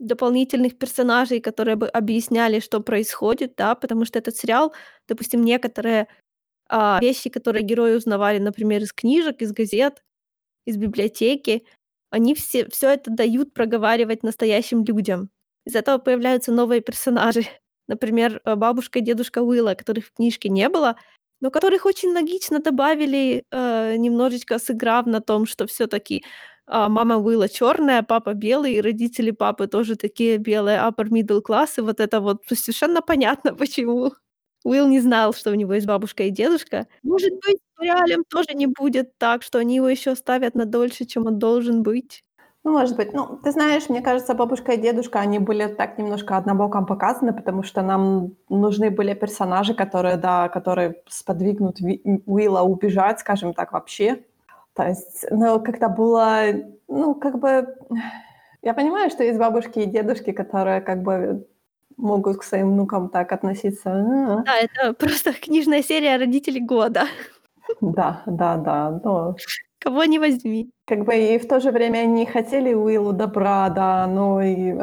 дополнительных персонажей, которые бы объясняли, что происходит, да, потому что этот сериал, допустим, некоторые а, вещи, которые герои узнавали, например, из книжек, из газет, из библиотеки, они все, все это дают проговаривать настоящим людям. Из этого появляются новые персонажи. Например, э, бабушка и дедушка Уилла, которых в книжке не было, но которых очень логично добавили, э, немножечко сыграв на том, что все-таки мама Уилла черная, папа белый, и родители папы тоже такие белые, upper middle class, и вот это вот есть совершенно понятно, почему. Уилл не знал, что у него есть бабушка и дедушка. Может быть, с реалем тоже не будет так, что они его еще оставят на дольше, чем он должен быть. Ну, может быть. Ну, ты знаешь, мне кажется, бабушка и дедушка, они были так немножко однобоком показаны, потому что нам нужны были персонажи, которые, да, которые сподвигнут Ви- Уилла убежать, скажем так, вообще. То есть, ну, когда было, ну, как бы... Я понимаю, что есть бабушки и дедушки, которые как бы могут к своим внукам так относиться. «М, Да, это просто книжная серия "Родители года". Да, да, да, но Кого ни возьми. как бы и в то же время они хотели Уиллу добра, да, но и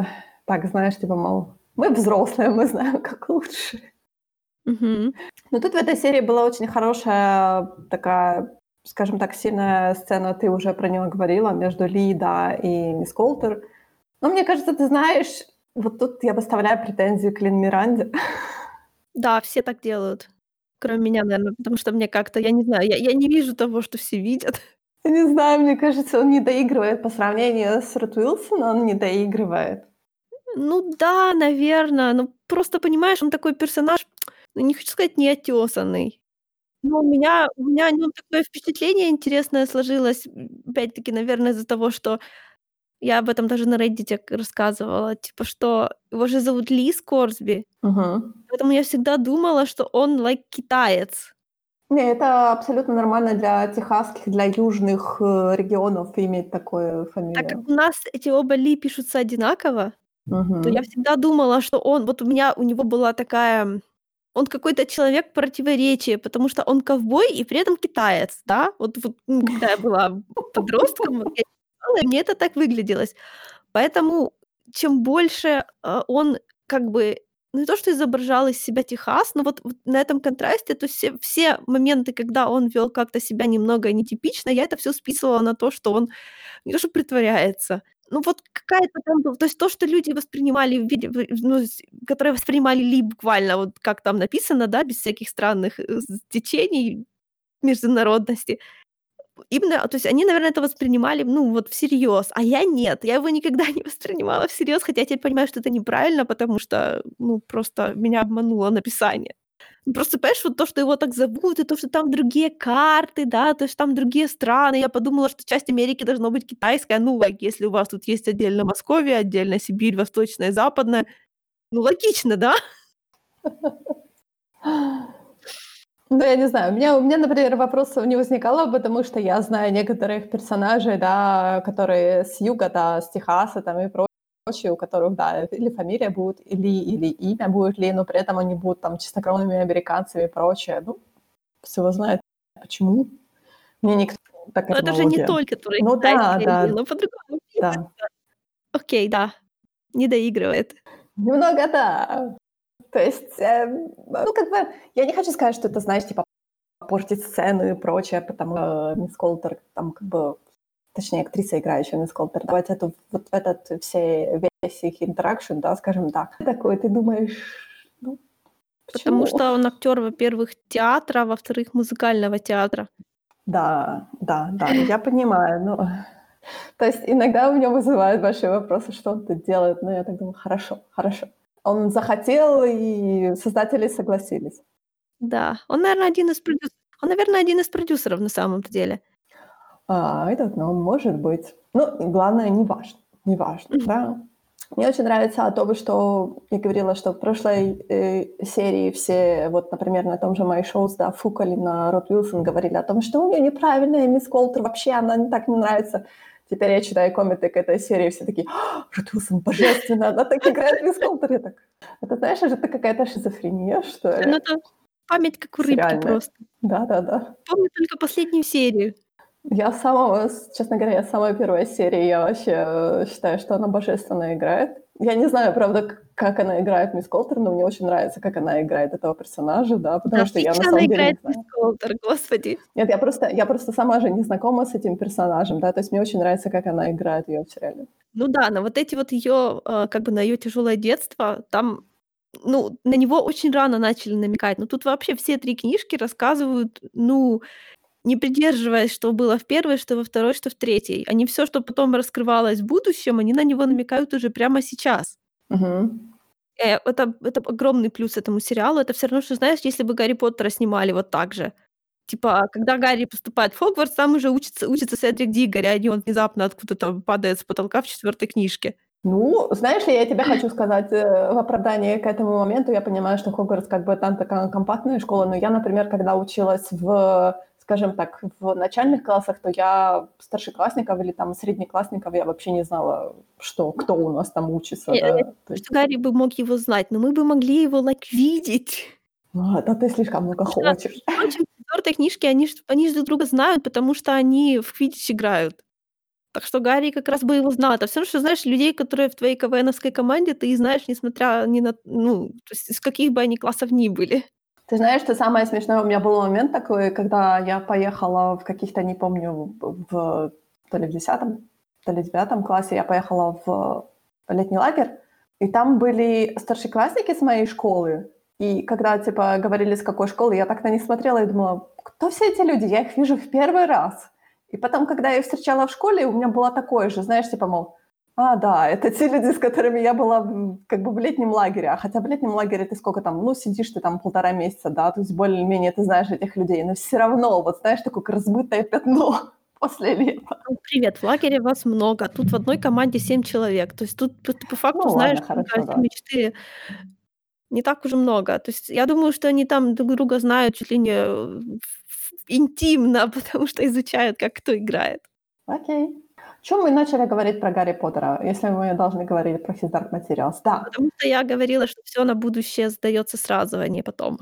так, знаешь, типа, мол, мы взрослые, мы знаем, как лучше. Мгм. Но тут в этой серии была очень хорошая такая, скажем так, сильная сцена, ты уже про неё говорила, между Ли, да, и мисс Колтер. Но мне кажется, ты знаешь, вот тут я выставляю претензию к Лин Миранде. Да, все так делают. Кроме меня, наверно, потому что мне как-то, я не знаю, я я не вижу того, что все видят. Я не знаю, мне кажется, он не доигрывает по сравнению с Рут Уилсон, он не доигрывает. Ну да, наверно, но просто, понимаешь, он такой персонаж, ну, не хочу сказать неотёсанный. Но у меня у меня о нём такое впечатление интересное сложилось, опять-таки, наверное, из-за того, что я об этом даже на к рассказывала, типа, что его же зовут Ли Скорсби. Мгм. Поэтому я всегда думала, что он, like, китаец. Не, это абсолютно нормально для техасских, для южных, э, регионов иметь такую Так как фамилию. у нас эти оба Ли пишутся одинаково, то я всегда думала, что он вот у меня у него была такая он какой-то человек противоречия, потому что он ковбой и при этом китаец, да. Вот вот, когда я была подростком, я читала, и мне это так выгляделось. Поэтому чем больше, э, он как бы ну, не то что изображал из себя Техас, но вот на этом контрасте, то все все моменты, когда он вёл как-то себя немного нетипично, я это всё списывала на то, что он не то что притворяется, ну, вот какая-то там то есть то, что люди воспринимали ну, которые воспринимали Ли буквально вот как там написано, да, без всяких странных, э, течений международности. Именно, то есть они, наверно, это воспринимали, ну, вот всерьёз, а я нет. Я его никогда не воспринимала всерьёз, хотя я теперь понимаю, что это неправильно, потому что, ну, просто меня обмануло написание. Ну, просто, понимаешь, вот то, что его так зовут, и то, что там другие карты, да, то есть там другие страны. Я подумала, что часть Америки должно быть китайская. Ну, like, если у вас тут есть отдельно Московия, отдельно Сибирь, Восточная Западная. Ну, логично, да? Ну, я не знаю, у меня у меня, например, вопросов не возникало, потому что я знаю некоторых персонажей, да, которые с юга, да, с Техаса там и прочее, у которых, да, или фамилия будет Ли, или имя будет Ли, но при этом они будут там чистокровными американцами и прочее. Ну, пусть его знает. Почему? Мне никто так Но это же не только которые Ну да, да. Но по-другому Да. Окей, да, не доигрывает. Немного да. То есть, эм, ну, как бы, я не хочу сказать, что это, знаешь, типа портить сцену и прочее, потому что мисс Колтер там как бы, точнее, актриса, играющая мисс Колтер, давать эту вот этот все весь их интеракшн, да, скажем так. Такой ты думаешь, ну, Потому почему? что он актёр, во-первых, театра, а во-вторых, музыкального театра. Да, да, да, я понимаю, но то есть иногда у меня вызывает большие вопросы, что он тут делает, но я так думаю: хорошо, хорошо. Он захотел, и создатели согласились. Да, он, наверно, один из продюс он, наверно, один из продюсеров на самом-то деле. А, don't know, может быть. Ну, главное, не важно, не важно, да. Мне очень нравится то, что я говорила, что в прошлой, э, серии все, вот, например, на том же My Shows, да, фукали на Рут Уилсон, говорили о том, что у неё неправильная мисс Колтер, вообще она не так не нравится. Теперь я читаю комменты к этой серии, все такие: "А, Рут Уилсон божественна, она так играет мисс Колтер". Я так: это, знаешь, это какая-то шизофрения, что Ну, ли? это память как у рыбки Сериальная. просто. Да-да-да. Помню только последнюю серию. Я самого, честно говоря, с самой первой серии я вообще, э, считаю, что она божественно играет. Я не знаю, правда, как она играет мисс Колтер, но мне очень нравится, как она играет этого персонажа, да, потому Да что я на отлично она самом деле не играет знаю. мисс Колтер, господи. Нет, я просто я просто сама же не знакома с этим персонажем, да, то есть мне очень нравится, как она играет её в сериале. Ну да, но вот эти вот её, э, как бы на её тяжёлое детство, там, ну, на него очень рано начали намекать. Но тут вообще все 3 книжки рассказывают, ну, не придерживаясь, что было в первой, что во второй, что в третьей. Они всё, что потом раскрывалось в будущем, они на него намекают уже прямо сейчас. Э, это это огромный плюс этому сериалу. Это всё равно, что, знаешь, если бы Гарри Поттера снимали вот так же. Типа, когда Гарри поступает в Хогвартс, там уже учится учится Седрик Диггори, а не он внезапно откуда-то падает с потолка в 4 книжке. Ну, знаешь ли, я тебе хочу сказать, э, в оправдании к этому моменту, я понимаю, что Хогвартс как бы там такая компактная школа, но я, например, когда училась в, скажем так, в начальных классах, то я старшеклассников или там среднеклассников я вообще не знала, что, кто у нас там учится. Не, Да? э, То есть, что Гарри бы мог его знать, но мы бы могли его, like, видеть. ну, это ты слишком много что, хочешь. впрочем, в 4 книжке они они друг друга знают, потому что они в квиддич играют. Так что Гарри как раз бы его знал. Это равно, что, знаешь, людей, которые в твоей КВНовской команде, ты знаешь, несмотря ни на ну, то есть из каких бы они классов ни были. Ты знаешь, что самое смешное, у меня был момент такой, когда я поехала в каких-то, не помню, в то ли в 10 то ли в 9 классе, я поехала в летний лагерь, и там были старшеклассники с моей школы, и когда, типа, говорили, с какой школы, я так на них смотрела и думала, кто все эти люди? Я их вижу в первый раз. И потом, когда я их встречала в школе, у меня было такое же, знаешь, типа, мол, а, да, это те люди, с которыми я была как бы в летнем лагере. А хотя в летнем лагере ты сколько там, ну, сидишь ты там полтора месяца, да, то есть более-менее ты знаешь этих людей, но все равно, вот знаешь, такое как размытое пятно после лета. Ну, привет, в лагере вас много, тут в одной команде 7 человек. То есть тут ты по факту Ну знаешь ладно, хорошо, да. 7 и 4. Не так уже много. То есть я думаю, что они там друг друга знают чуть ли не, э, интимно, потому что изучают, как кто играет. Окей. Чем мы начали говорить про Гарри Поттера, если мы должны говорить про His Dark Materials? Да, Потому что я говорила, что всё на будущее сдаётся сразу, а не потом.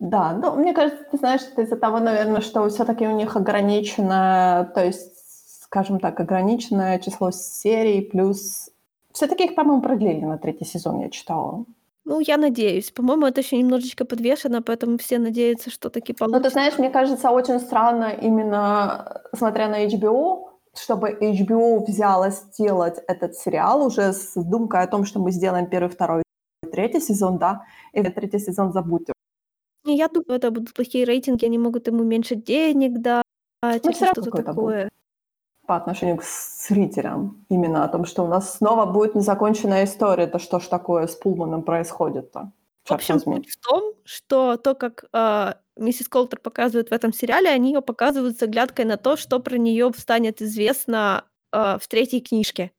Да, ну, мне кажется, ты знаешь, это из-за того, наверное, что все-таки у них ограничено, то есть, скажем так, ограниченное число серий, плюс все-таки их, по-моему, продлили на третий сезон, я читала. Ну, я надеюсь. По-моему, это ещё немножечко подвешено, поэтому все надеются, что таки Ну, ты получится. знаешь, мне кажется, очень странно именно, смотря на HBO, чтобы HBO взялась делать этот сериал уже с думкой о том, что мы сделаем первый, второй, третий сезон, да, и третий сезон забудьте. Не, я думаю, это будут плохие рейтинги, они могут ему меньше денег дать Ну, всё равно что-то такое. по отношению к зрителям. Именно о том, что у нас снова будет незаконченная история. Это что ж такое с Пулманом происходит-то? В общем, суть в том, что то, как, а, миссис Колтер показывают в этом сериале, они её показывают с оглядкой на то, что про неё станет известно, а, в третьей книжке.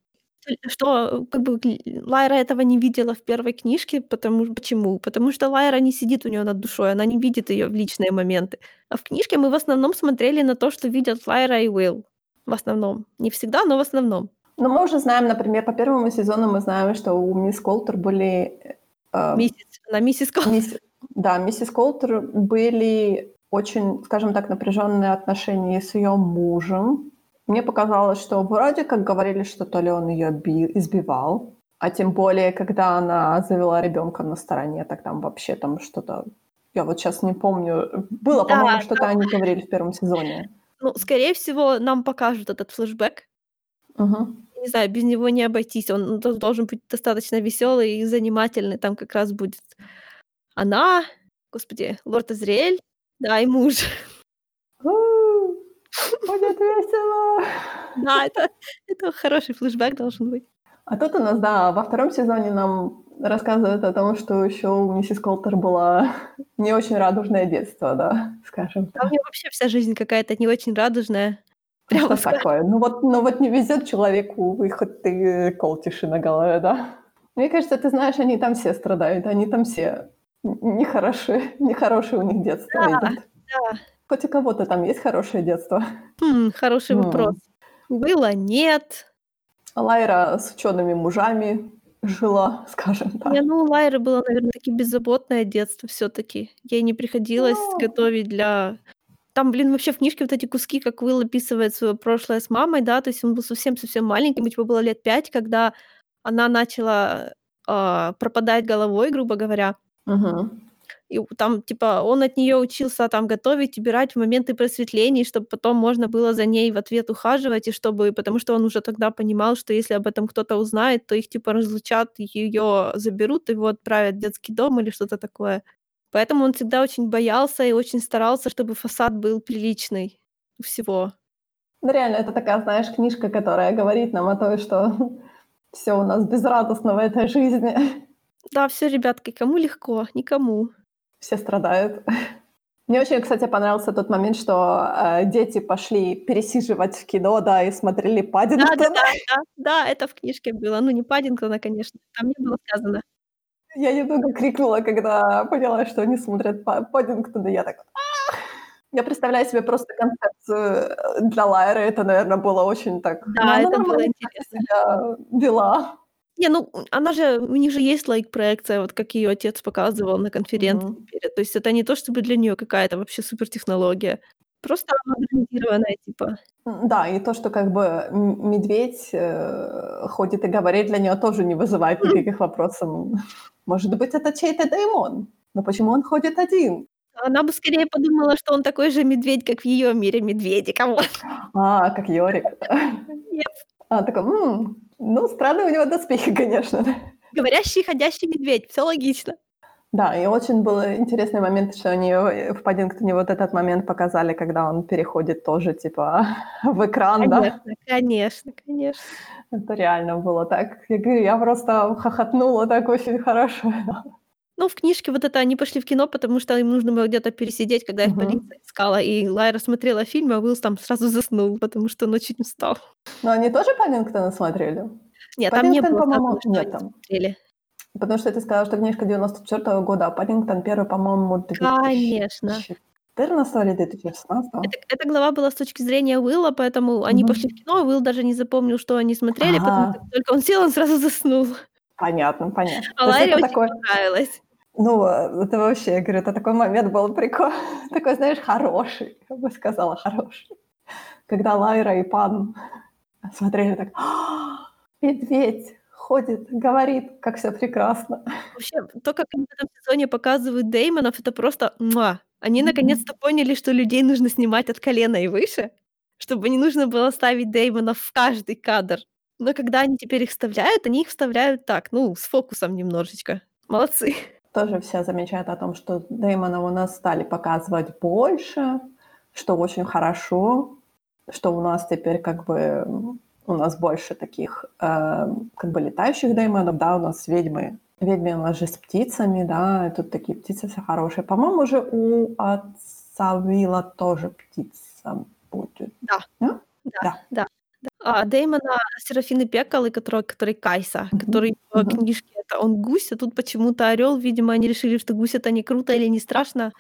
Что, э, как бы Лайра этого не видела в первой книжке, потому почему? Потому что Лайра не сидит у неё над душой, она не видит её в личные моменты. А в книжке мы в основном смотрели на то, что видят Лайра и Уилл. В основном. Не всегда, но в основном. Но мы уже знаем, например, по первому сезону мы знаем, что у мисс Колтер были, э, Миссис она миссис Колтер. мисс да, миссис Колтер были очень, скажем так, напряжённые отношения с её мужем. Мне показалось, что вроде как говорили, что то ли он би избивал, а тем более, когда она завела ребёнка на стороне, так там вообще там что-то я вот щас не помню. Было, Да, по-моему, что-то там они говорили в первом сезоне. Ну, скорее всего, нам покажут этот флешбэк. Мгм. Не знаю, без него не обойтись. Он, ну, дол должен быть достаточно весёлый и занимательный. Там как раз будет она, господи, лорд Азриэль, да, и муж. Будет весело. Да, это это хороший флешбэк должен быть. А тут у нас, да, во втором сезоне нам рассказывают о том, что ещё у миссис Колтер было не очень радужное детство, да, скажем Да у неё вообще вся жизнь какая-то не очень радужная. Прямо что такое? Ну вот ну вот не везёт человеку, хоть ты колтишь на голове, да? Мне кажется, ты знаешь, они там все страдают, они там все нехорошие, нехорошее у них детство Да, идёт. да. Хоть у кого-то там есть хорошее детство? Хм, хороший М. вопрос. Было, нет. Лайра с учёными мужами жила, скажем так. Не, ну, у Лайры было, наверно, таки беззаботное детство всё-таки. Ей не приходилось Ну готовить для Там, блин, вообще в книжке вот эти куски, как Уилл описывает своё прошлое с мамой, да, то есть он был совсем-совсем маленьким, типа было лет 5, когда она начала, а, пропадать головой, грубо говоря. Мгм. И там, типа, он от неё учился там готовить, убирать в моменты просветлений, чтоб потом можно было за ней в ответ ухаживать, и чтобы потому что он уже тогда понимал, что если об этом кто-то узнает, то их, типа, разлучат, её заберут, его отправят в детский дом или что-то такое. Поэтому он всегда очень боялся и очень старался, чтобы фасад был приличный у всего. Ну, реально, это такая, знаешь, книжка, которая говорит нам о том, что всё у нас безрадостно в этой жизни. Да, всё, ребятки, кому легко? Никому. Все страдают. Мне очень, кстати, понравился тот момент, что, э, дети пошли пересиживать в кино, да, и смотрели Паддингтона. Да-да-да, да, да, это в книжке было. Ну, не Паддингтона, конечно, там не было сказано. Я немного крикнула, когда поняла, что они смотрят Па Паддингтона. Я так: "А!" Я представляю себе просто концепцию э, для Лайры. Это, наверное, было очень так... Да, ну, это было интересно. вела. Не, ну, она же, у них же есть лайк-проекция, вот как ее отец показывал на конференции. Перед. То есть это не то, чтобы для нее какая-то вообще супертехнология. Просто модернизированная, типа. Да, и то, что как бы медведь э, ходит и говорит, для нее тоже не вызывает никаких вопросов. Может быть, это чей-то деймон. Но почему он ходит один? Она бы скорее подумала, что он такой же медведь, как в ее мире медведи. Кого? А, как Йорик. Нет. А, такой, «М, ну, странные у него доспехи, конечно. Говорящий, ходящий медведь. Все логично. Да, и очень был интересный момент, что они э, в Паддингтоне вот этот момент показали, когда он переходит тоже, типа, в экран, да. Конечно, конечно, конечно. Это реально было так. Я говорю, я просто хохотнула так очень хорошо. Ну, в книжке вот это они пошли в кино, потому что им нужно было где-то пересидеть, когда их Мгм. полиция искала. И Лайра смотрела фильм, а Уилл там сразу заснул, потому что он очень устал. Но они тоже Паддингтона смотрели? Нет, там не Паддингтон, было по-моему, нет там. смотрели. Потому что ты сказала, что книжка 94 года, а Паддингтон первый, по-моему, Конечно. 2014 или 2016. Это, эта глава была с точки зрения Уилла, поэтому они Мгм. пошли в кино, а Уилл даже не запомнил, что они смотрели, потому Ага. что только он сел, он сразу заснул. Понятно, понятно. А это очень такой, понравилось. ну, это вообще, я говорю, это такой момент был прикольный, такой, знаешь, хороший, я бы сказала, хороший. Когда Лайра и Пан смотрели так, «А, медведь ходит, говорит, как все прекрасно. Вообще, то, как они в этом сезоне показывают Деймонов, это просто муа. Они Мгм. наконец-то поняли, что людей нужно снимать от колена и выше, чтобы не нужно было ставить Деймонов в каждый кадр. Но когда они теперь их вставляют, они их вставляют так, ну, с фокусом немножечко. Молодцы. Тоже все замечают о том, что Дэймона у нас стали показывать больше, что очень хорошо, что у нас теперь как бы у нас больше таких э, как бы летающих Дэймонов, да, у нас ведьмы. Ведьмы у нас же с птицами, да, и тут такие птицы все хорошие. По-моему, уже у отца Вилла тоже птица будет. Да. Да? Да, Да. да. А Дэймона Серафины Пекалы, который, который Кайса, который в книжке это он гусь, а тут почему-то орел. Видимо, они решили, что гусь это не круто или не страшно.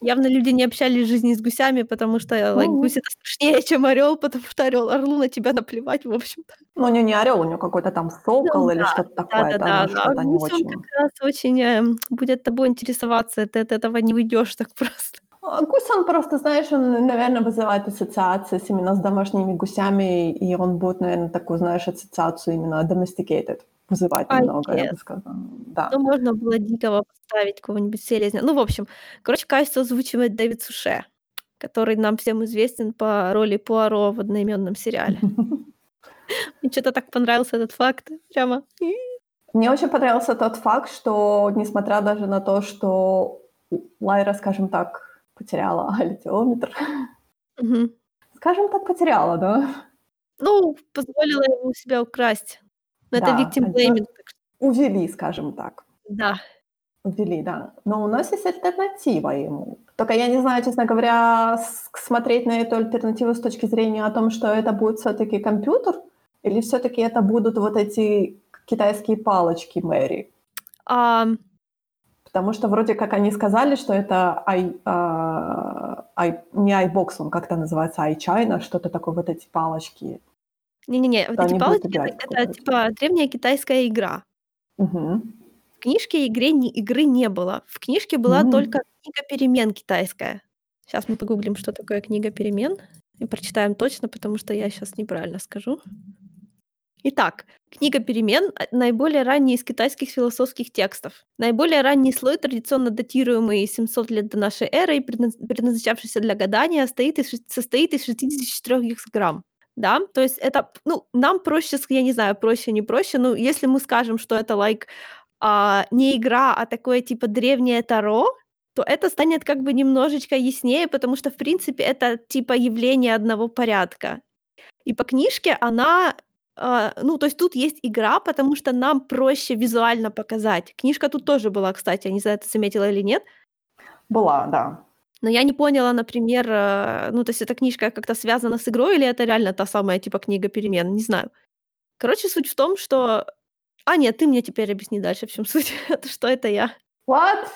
Явно люди не общались в жизни с гусями, потому что like, Ну, гусь это страшнее, чем орел, потому что орел орлу на тебя наплевать, в общем-то. ну, у него не орел, у него какой-то там сокол Ну или да, что-то такое. да, да, да, ну, да. что-то не Гусь он очень. как раз очень эм, будет тобой интересоваться, ты от этого не уйдешь так просто. А Гусь, он просто, знаешь, он, наверное, вызывает ассоциации с именно с домашними гусями, и он будет, наверное, такую, знаешь, ассоциацию именно domesticated вызывать I немного, я бы сказала. Да. Ну, можно было дикого поставить, какого-нибудь селезня. Ну, в общем, короче, Кайсу озвучивает Дэвид Суше, который нам всем известен по роли Пуаро в одноименном сериале. Мне что-то так понравился этот факт. Прямо. Мне очень понравился тот факт, что, несмотря даже на то, что Лайра, скажем так, потеряла аллитиометр, Мгм. скажем так, потеряла, да, Ну, позволила ему себя украсть. Но это Да, victim это- blaming. так что увели, скажем так. Да. Ввели, да. Но у нас есть альтернатива ему. Только я не знаю, честно говоря, смотреть на эту альтернативу с точки зрения о том, что это будет все-таки компьютер, или все-таки это будут вот эти китайские палочки Мэри. А, Потому что вроде как они сказали, что это i, а, i- не iBox, он как-то называется, iChina, что-то такое, вот эти палочки. Не-не-не, вот эти палочки, это, типа древняя китайская игра. Мгм. В книжке игры не, игры не было. В книжке была М. только книга перемен китайская. Сейчас мы погуглим, что такое книга перемен, и прочитаем точно, потому что я сейчас неправильно скажу. Итак, книга перемен а, наиболее ранний из китайских философских текстов. Наиболее ранний слой, традиционно датируемый 700 лет до нашей эры и предназ- предназначавшийся для гадания, стоит из, состоит из 64 гексаграмм. Да, то есть это, ну, нам проще, я не знаю, проще, не проще, но если мы скажем, что это like а, не игра, а такое типа древнее Таро, то это станет как бы немножечко яснее, потому что, в принципе, это типа явление одного порядка. И по книжке она, а, ну, то есть тут есть игра, потому что нам проще визуально показать. Книжка тут тоже была, кстати, я не знаю, ты заметила или нет, Была, да. Но я не поняла, например, э, ну, то есть эта книжка как-то связана с игрой, или это реально та самая типа книга перемен, не знаю. Короче, суть в том, что... А, нет, ты мне теперь объясни дальше, в чем суть. это что это я. What?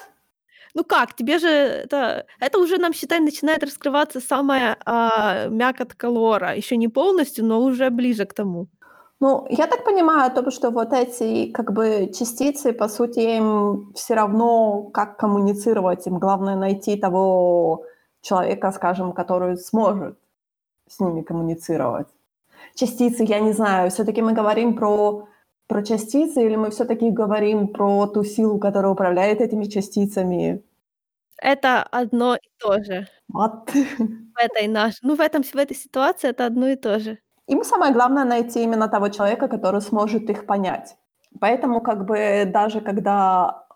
Ну как, тебе же это это уже нам, считай, начинает раскрываться самая, а, мякотка лора. Еще не полностью, но уже ближе к тому. Ну, я так понимаю, то, что вот эти как бы частицы, по сути, им все равно, как коммуницировать, им главное найти того человека, скажем, который сможет с ними коммуницировать. Частицы, я не знаю, все-таки мы говорим про, про частицы или мы все-таки говорим про ту силу, которая управляет этими частицами? Это одно и то же. Вот. В этой наш ну, в этом в этой ситуации это одно и то же. Им самое главное найти именно того человека, который сможет их понять. Поэтому как бы даже когда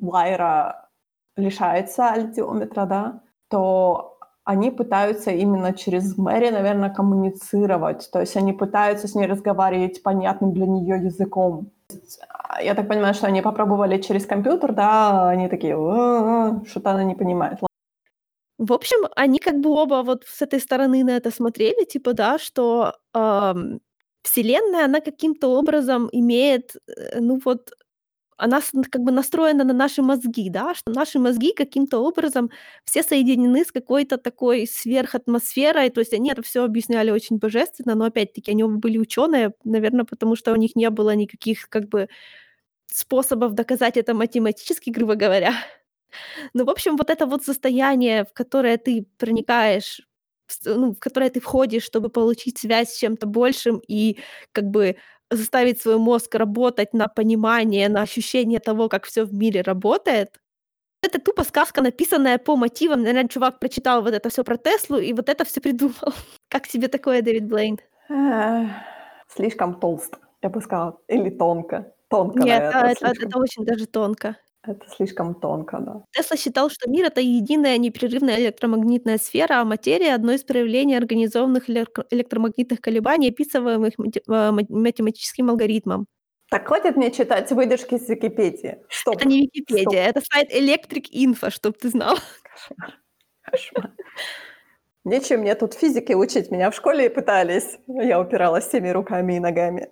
Лайра лишается альтиометра, да, то они пытаются именно через Мэри, наверное, коммуницировать. То есть они пытаются с ней разговаривать понятным для нее языком. Я так понимаю, что они попробовали через компьютер, да, они такие, что-то она не понимает. В общем, они как бы оба вот с этой стороны на это смотрели, типа, да, что ам, Вселенная, она каким-то образом имеет, э, ну вот, она как бы настроена на наши мозги, да, что наши мозги каким-то образом все соединены с какой-то такой сверхатмосферой, то есть они это все объясняли очень божественно, но опять-таки они оба были ученые, наверное, потому что у них не было никаких как бы способов доказать это математически, грубо говоря. Ну, в общем, вот это вот состояние, в которое ты проникаешь, ну, в которое ты входишь, чтобы получить связь с чем-то большим и как бы заставить свой мозг работать на понимание, на ощущение того, как все в мире работает. Это тупо сказка, написанная по мотивам. Наверное, чувак прочитал вот это все про Теслу и вот это все придумал. Как тебе такое, Дэвид Блейн? Слишком толсто, я бы сказала. Или тонко. Тонко, Нет, наверное, это, это, это очень даже тонко. Это слишком тонко, да. Тесла считал, что мир— это единая непрерывная электромагнитная сфера, а материя— одно из проявлений организованных электромагнитных колебаний, описываемых а, математическим алгоритмом. Так хватит мне читать выдержки из Википедии. Стоп. Это не Википедия, Стоп. это сайт Electric Info, чтоб ты знал. Кошмар. Кошмар. Нечем мне тут физики учить. Меня в школе пытались. Я упиралась всеми руками и ногами.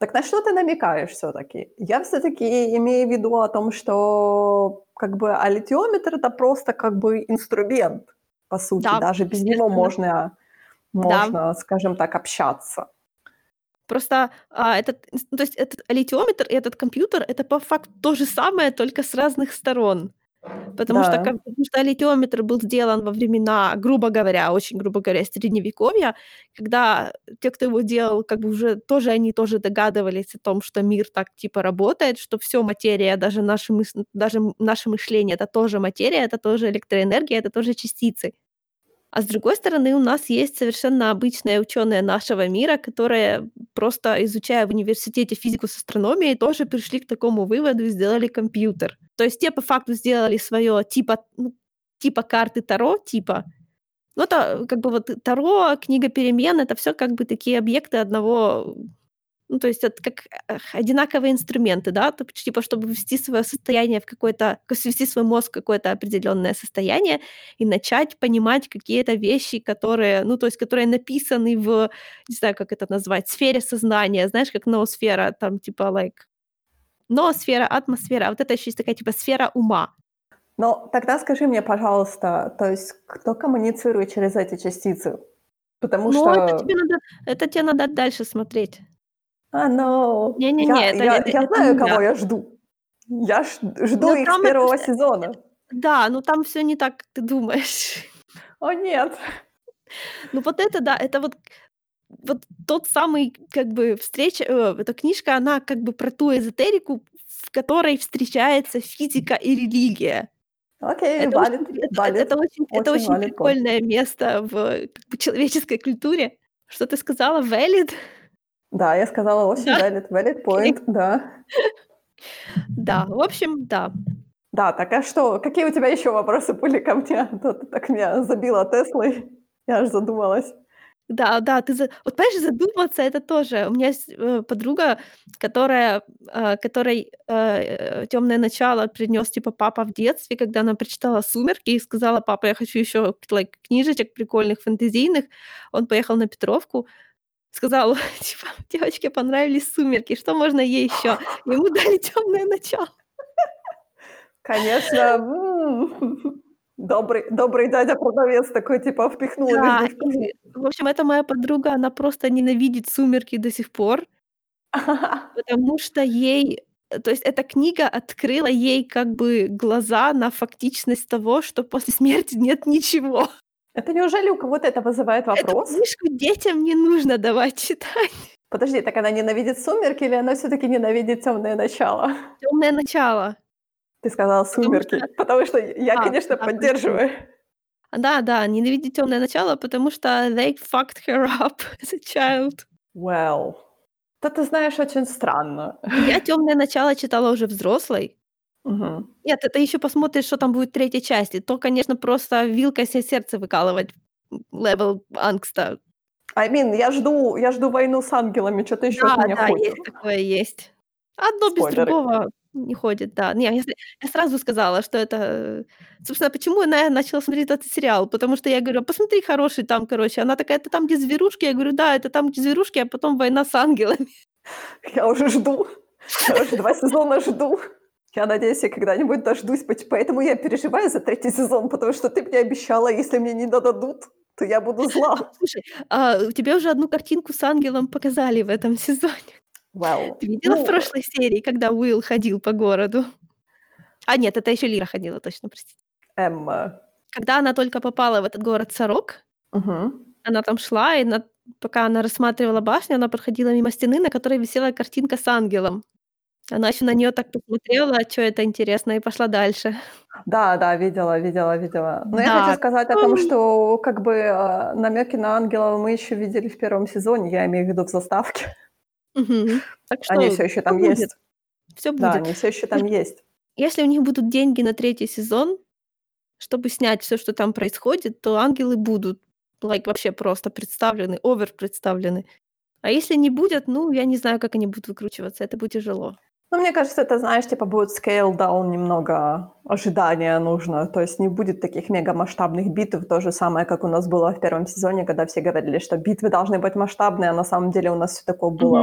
Так на что ты намекаешь все-таки? Я все-таки имею в виду о том, что как бы алитиометр это просто как бы инструмент, по сути. Да, Даже без него можно, можно, да. скажем так, общаться. Просто а, этот, ну, то есть этот алитиометр и этот компьютер это по факту то же самое, только с разных сторон. Потому, что, как, потому что литиометр был сделан во времена, грубо говоря, очень грубо говоря, средневековья, когда те, кто его делал, как бы уже тоже они тоже догадывались о том, что мир так типа работает, что все материя, даже наше, мыс- даже наше мышление, это тоже материя, это тоже электроэнергия, это тоже частицы. А с другой стороны, у нас есть совершенно обычные ученые нашего мира, которые просто изучая в университете физику с астрономией, тоже пришли к такому выводу и сделали компьютер. То есть те по факту сделали свое типа, ну, типа карты Таро, типа. Ну, это как бы вот Таро, книга перемен, это все как бы такие объекты одного ну, то есть это как одинаковые инструменты, да, типа, чтобы ввести свое состояние в какое-то, ввести свой мозг в какое-то определенное состояние и начать понимать какие-то вещи, которые, ну, то есть, которые написаны в, не знаю, как это назвать, сфере сознания, знаешь, как ноосфера, там, типа, like, ноосфера, атмосфера, а вот это еще есть такая, типа, сфера ума. Но тогда скажи мне, пожалуйста, то есть кто коммуницирует через эти частицы? Потому ну, что... это тебе надо, это тебе надо дальше смотреть. А, ну... Не-не-не, я, это, я, это, я это знаю, не кого я. жду. Я жду Ну, их с первого это- сезона. Да, ну там все не так, как ты думаешь. О, нет. Ну вот это да, это вот вот тот самый как бы встреча, э, эта книжка, она как бы про ту эзотерику, в которой встречается физика и религия. Окей, Это валит, очень, это, валит. это очень, это Очень очень valid point. прикольное место в как бы, человеческой культуре. Что ты сказала, valid? Да, я сказала очень Да. valid, valid point, да. Да, в общем, да. Да, так а что, какие у тебя еще вопросы были ко мне? А то ты так меня забила Теслой, я аж задумалась. Да, да, ты за... Вот понимаешь, задуматься это тоже. У меня есть э, подруга, которая, э, которой э, темное начало принес типа папа в детстве, когда она прочитала Сумерки и сказала, папа, я хочу еще like, книжечек прикольных, фэнтезийных. Он поехал на Петровку, сказал, типа, девочке понравились Сумерки, что можно ей еще? Ему дали темное начало. Конечно, Добрый, добрый дядя-продавец такой, типа, впихнул Да, в книгу. и, в общем, эта моя подруга, она просто ненавидит "Сумерки" до сих пор. Потому что ей то есть эта книга открыла ей как бы глаза на фактичность того, что после смерти нет ничего. Это неужели у кого-то это вызывает Эту вопрос? книжку детям не нужно давать читать. Подожди, так она ненавидит "Сумерки" или она всё-таки ненавидит "Тёмное начало"? "Тёмное начало". Ты сказала Потому "Сумерки", что потому что я, А, конечно, да, поддерживаю. Да, да, ненавидит "Тёмное начало", потому что they fucked her up as a child. Well, да ты знаешь, очень странно. Я "Тёмное начало" читала уже взрослой. Мгм. Нет, это ещё посмотришь, что там будет в 3 части. То, конечно, просто вилкой се сердце выкалывать, м, level ангста. Mean, я жду я жду "Войну с ангелами", чё ты ещё от Да, меня да, хочешь? есть такое, есть. Одно без Спойлеры. другого не ходит, да. Не, я с я сразу сказала, что это, э Собственно, почему я начала смотреть этот сериал? Потому что я говорю: "Посмотри, хороший там, короче". Она такая: "Это там, где зверушки?" Я говорю: "Да, это там, где зверушки, а потом война с ангелами". Я уже жду. Я уже 2 сезона жду. Я надеюсь, я когда-нибудь дождусь, поэтому я переживаю за 3 сезон, потому что ты мне обещала, если мне не додадут, то я буду зла. Слушай, а, тебе уже одну картинку с ангелом показали в этом сезоне. Well, Ты видела в ну прошлой серии, когда Уилл ходил по городу? А нет, это ещё Лира ходила, точно, простите. Эм Когда она только попала в этот город Сорок, Мгм. она там шла, и на пока она рассматривала башню, она проходила мимо стены, на которой висела картинка с ангелом. Она ещё на неё так посмотрела: "Чё это интересно?" И пошла дальше. Да, да, видела видела видела. Но я хочу Да. сказать о том, что как бы, э, намёки на ангелов мы ещё видели в 1 сезоне, я имею в виду в заставке. Мгм. Так что Они ещё всё там будет. есть. Да, будет. они всё ещё там есть. Если у них будут деньги на 3 сезон, чтобы снять всё, что там происходит, то ангелы будут, like, вообще просто представлены, овер представлены. А если не будет, ну, я не знаю, как они будут выкручиваться, это будет тяжело. Ну, мне кажется, это, знаешь, типа будет scale down немного, ожидания нужно. То есть не будет таких мегамасштабных битв. То же самое, как у нас было в 1 сезоне, когда все говорили, что битвы должны быть масштабные, а на самом деле у нас всё такое было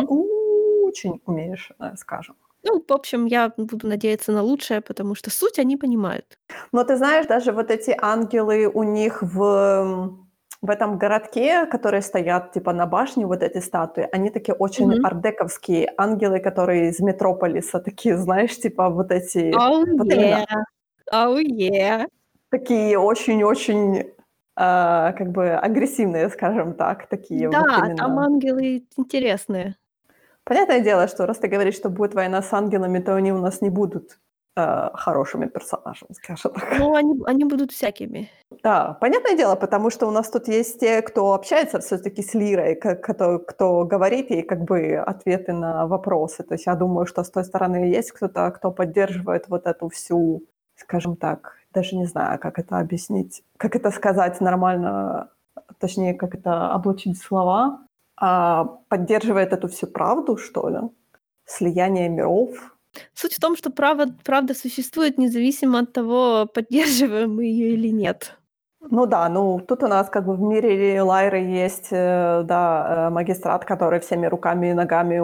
очень уменьшенное, скажем. Ну, в общем, я буду надеяться на лучшее, потому что суть они понимают. Но ты знаешь, даже вот эти ангелы у них в, в этом городке, которые стоят типа на башне, вот эти статуи, они такие очень Мгм. art-дековские ангелы, которые из "Метрополиса", такие, знаешь, типа вот эти Oh вот именно yeah, oh yeah. такие очень-очень, а, как бы агрессивные, скажем так, такие вот Да, там именно. ангелы интересные. Понятное дело, что раз ты говоришь, что будет война с ангелами, то они у нас не будут, а, хорошими персонажами, скажем так. Ну, они они будут всякими. Да, понятное дело, потому что у нас тут есть те, кто общается всё-таки с Лирой, ко кото кто говорит ей как бы ответы на вопросы. То есть я думаю, что с той стороны есть кто-то, кто поддерживает вот эту всю, скажем так, даже не знаю, как это объяснить, как это сказать нормально, точнее, как это облачить в слова, а, поддерживает эту всю правду, что ли, слияние миров. Суть в том, что права правда существует независимо от того, поддерживаем мы её или нет. Ну да, ну тут у нас как бы в мире Лайры есть, э, да, э, магистрат, который всеми руками и ногами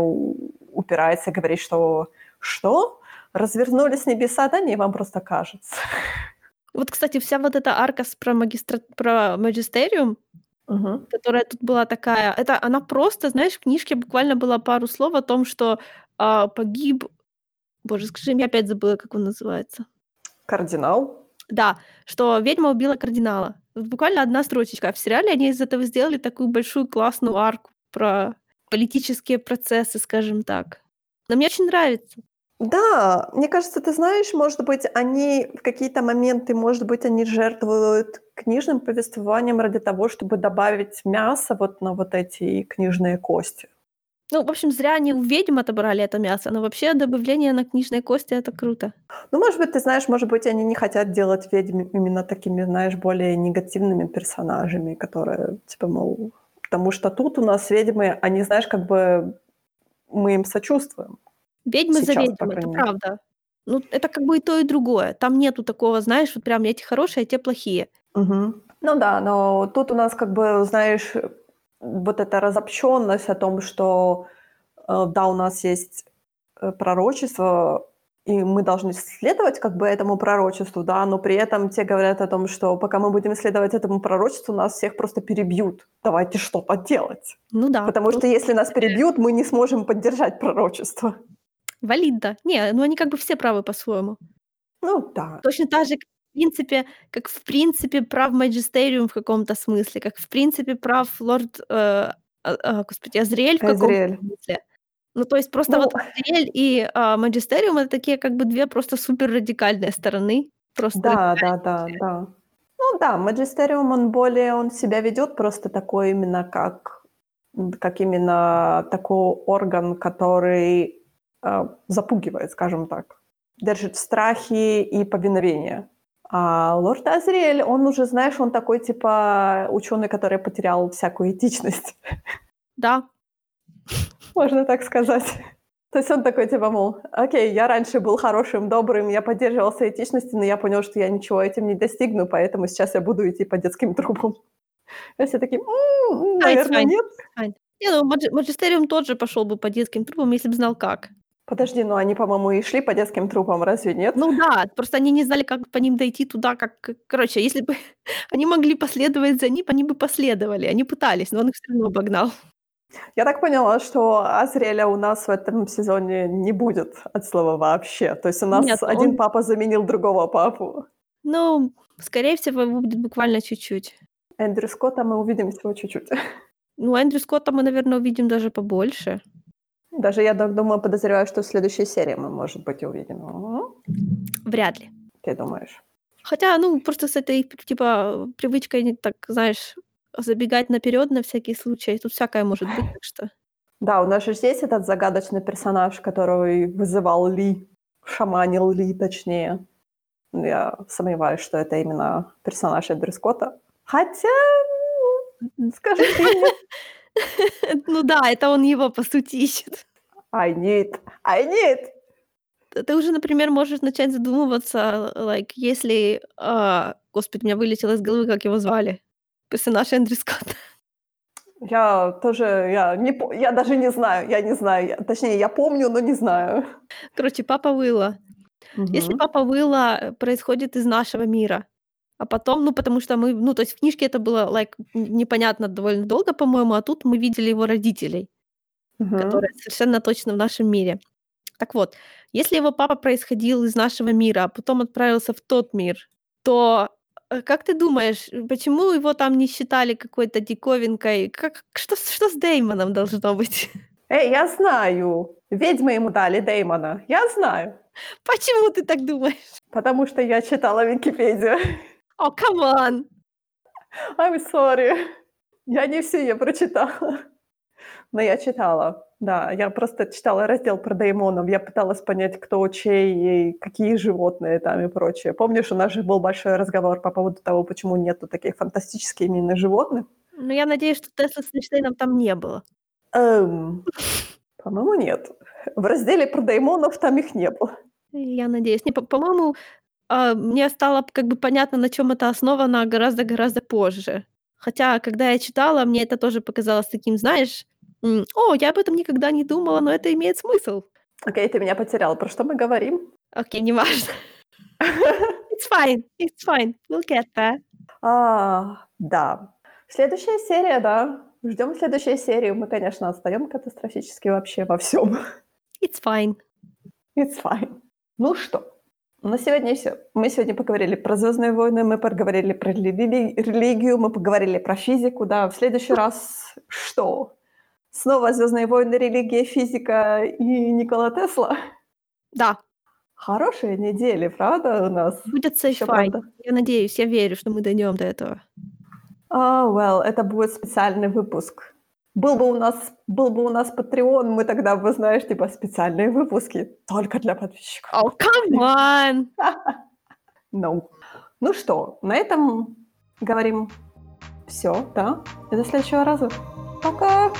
упирается и говорит, что: "Что? Развернулись небеса?" Да не, вам просто кажется. Вот, кстати, вся вот эта арка про магистра про магистериум, Мгм. которая тут была такая, это она просто, знаешь, в книжке буквально было пару слов о том, что, а, погиб Боже, скажи, я опять забыла, как он называется. Кардинал? Да, что ведьма убила кардинала. Буквально 1 строчечка. А в сериале они из этого сделали такую большую классную арку про политические процессы, скажем так. Но мне очень нравится. Да, мне кажется, ты знаешь, может быть, они в какие-то моменты, может быть, они жертвуют книжным повествованием ради того, чтобы добавить мяса вот на вот эти книжные кости. Ну, в общем, зря они у ведьм отобрали это мясо, но вообще добавление на книжные кости- это круто. Ну, может быть, ты знаешь, может быть, они не хотят делать ведьм именно такими, знаешь, более негативными персонажами, которые, типа, мол Потому что тут у нас ведьмы, они, знаешь, как бы мы им сочувствуем. Ведьмы за Сейчас, ведьм, по это правда. Ну, это как бы и то, и другое. Там нету такого, знаешь, вот прям эти хорошие, а те плохие. Мгм. Ну да, но тут у нас как бы, знаешь, вот эта разобщённость о том, что, э, да, у нас есть, э, пророчество и мы должны следовать как бы этому пророчеству, да, но при этом те говорят о том, что пока мы будем следовать этому пророчеству, нас всех просто перебьют. Давайте что-то делать. Ну да. Потому что если нас перебьют, мы не сможем поддержать пророчество. Валидно. Не, ну они как бы все правы по-своему. Ну да. Точно так же, принципе, как в принципе прав маджистериум в каком-то смысле, как в принципе прав лорд, э, а, а, господи, Азриэль в каком-то смысле. Ну, то есть просто Ну, вот Азриэль и а, маджистериум это такие как бы две просто супер радикальные стороны. Просто да, да, да, да. Ну да, маджистериум, он более, он себя ведет просто такой именно как, как именно такой орган, который э, запугивает, скажем так, держит в страхе и повиновение. А лорд Азриэль, он уже, знаешь, он такой типа ученый, который потерял всякую этичность. Да. Можно так сказать. То есть он такой, типа, мол, окей, я раньше был хорошим, добрым, я поддерживался этичности, но я понял, что я ничего этим не достигну, поэтому сейчас я буду идти по детским трубам. И все такие, «М, Да, it's наверное, нет. Не, ну маджистериум тот же пошел бы по детским трубам, если бы знал как. Подожди, ну они, по-моему, и шли по детским трупам, разве нет? Ну да, просто они не знали, как по ним дойти туда, как... Короче, если бы они могли последовать за ним, они бы последовали. Они пытались, но он их все равно обогнал. Я так поняла, что Азриэля у нас в этом сезоне не будет от слова вообще. То есть у нас Нет, один он- папа заменил другого папу. Ну, скорее всего, его будет буквально чуть-чуть. Эндрю Скотта мы увидим всего чуть-чуть. Ну, Эндрю Скотта мы, наверное, увидим даже побольше. Даже я так думаю, подозреваю, что в следующей серии мы, может быть, увидим. Вряд ли. Ты думаешь? Хотя, ну, просто с этой, типа, привычкой, не так, знаешь, забегать наперед на всякий случай. Тут всякое может быть, так что... Да, у нас же здесь этот загадочный персонаж, который вызывал Ли, шаманил Ли, точнее. Я сомневаюсь, что это именно персонаж Эндрю Скотта. Хотя, м, скажи ты. Ну да, это он его, по сути, ищет. I need, I need. Ты уже, например, можешь начать задумываться, like, если... а, Господи, у меня вылетело из головы, как его звали. Персонаж Эндрю Скотта. Я тоже, я, не, я даже не знаю, я не знаю. Я- точнее, я помню, но не знаю. Короче, папа Уилла. Если Мгм. папа Уилла э, происходит из нашего мира, а потом, ну, потому что мы, ну, то есть в книжке это было, like, непонятно довольно долго, по-моему, а тут мы видели его родителей, Мгм. которые совершенно точно в нашем мире. Так вот, если его папа происходил из нашего мира, а потом отправился в тот мир, то э, как ты думаешь, почему его там не считали какой-то диковинкой? Как, что, что с Деймоном должно быть? Эй, я знаю. Ведьмы ему дали Дэймона. Я знаю. Почему ты так думаешь? Потому что я читала Википедию. Oh, come on! I'm sorry. Я не все ее прочитала. Но я читала. Да, я просто читала раздел про Деймонов. Я пыталась понять, кто чей и какие животные там и прочее. Помнишь, у нас же был большой разговор по поводу того, почему нету таких фантастических именно животных? Ну, я надеюсь, что Тесла с Эйнштейном там не было. Эм, по-моему, нет. В разделе про Деймонов там их не было. Я надеюсь. Не, по- по-моему, а, мне стало как бы понятно, на чем это основано гораздо-гораздо позже. Хотя, когда я читала, мне это тоже показалось таким, знаешь, о, я об этом никогда не думала, но это имеет смысл. Окей, ты меня потерял. Про что мы говорим? Окей, неважно. It's fine, it's fine. We'll get there. А, да. Следующая серия, да. Ждем следующей серии. Мы, конечно, отстаем катастрофически вообще во всем. It's fine. It's fine. Ну что, на сегодня все. Мы сегодня поговорили про Звездные войны, мы поговорили про рели- религию, мы поговорили про физику, да. В следующий раз что? Снова Звездные войны, религия, физика и Никола Тесла. Да, Хорошие недели, правда, у нас? будет правда. Я надеюсь, я верю, что мы дойдем до этого. А, well, это будет специальный выпуск. Был бы у нас, был бы у нас Patreon, мы тогда бы, знаешь, типа специальные выпуски только для подписчиков. Oh, come on! No. Ну что, на этом говорим все, да? И до следующего раза. Пока!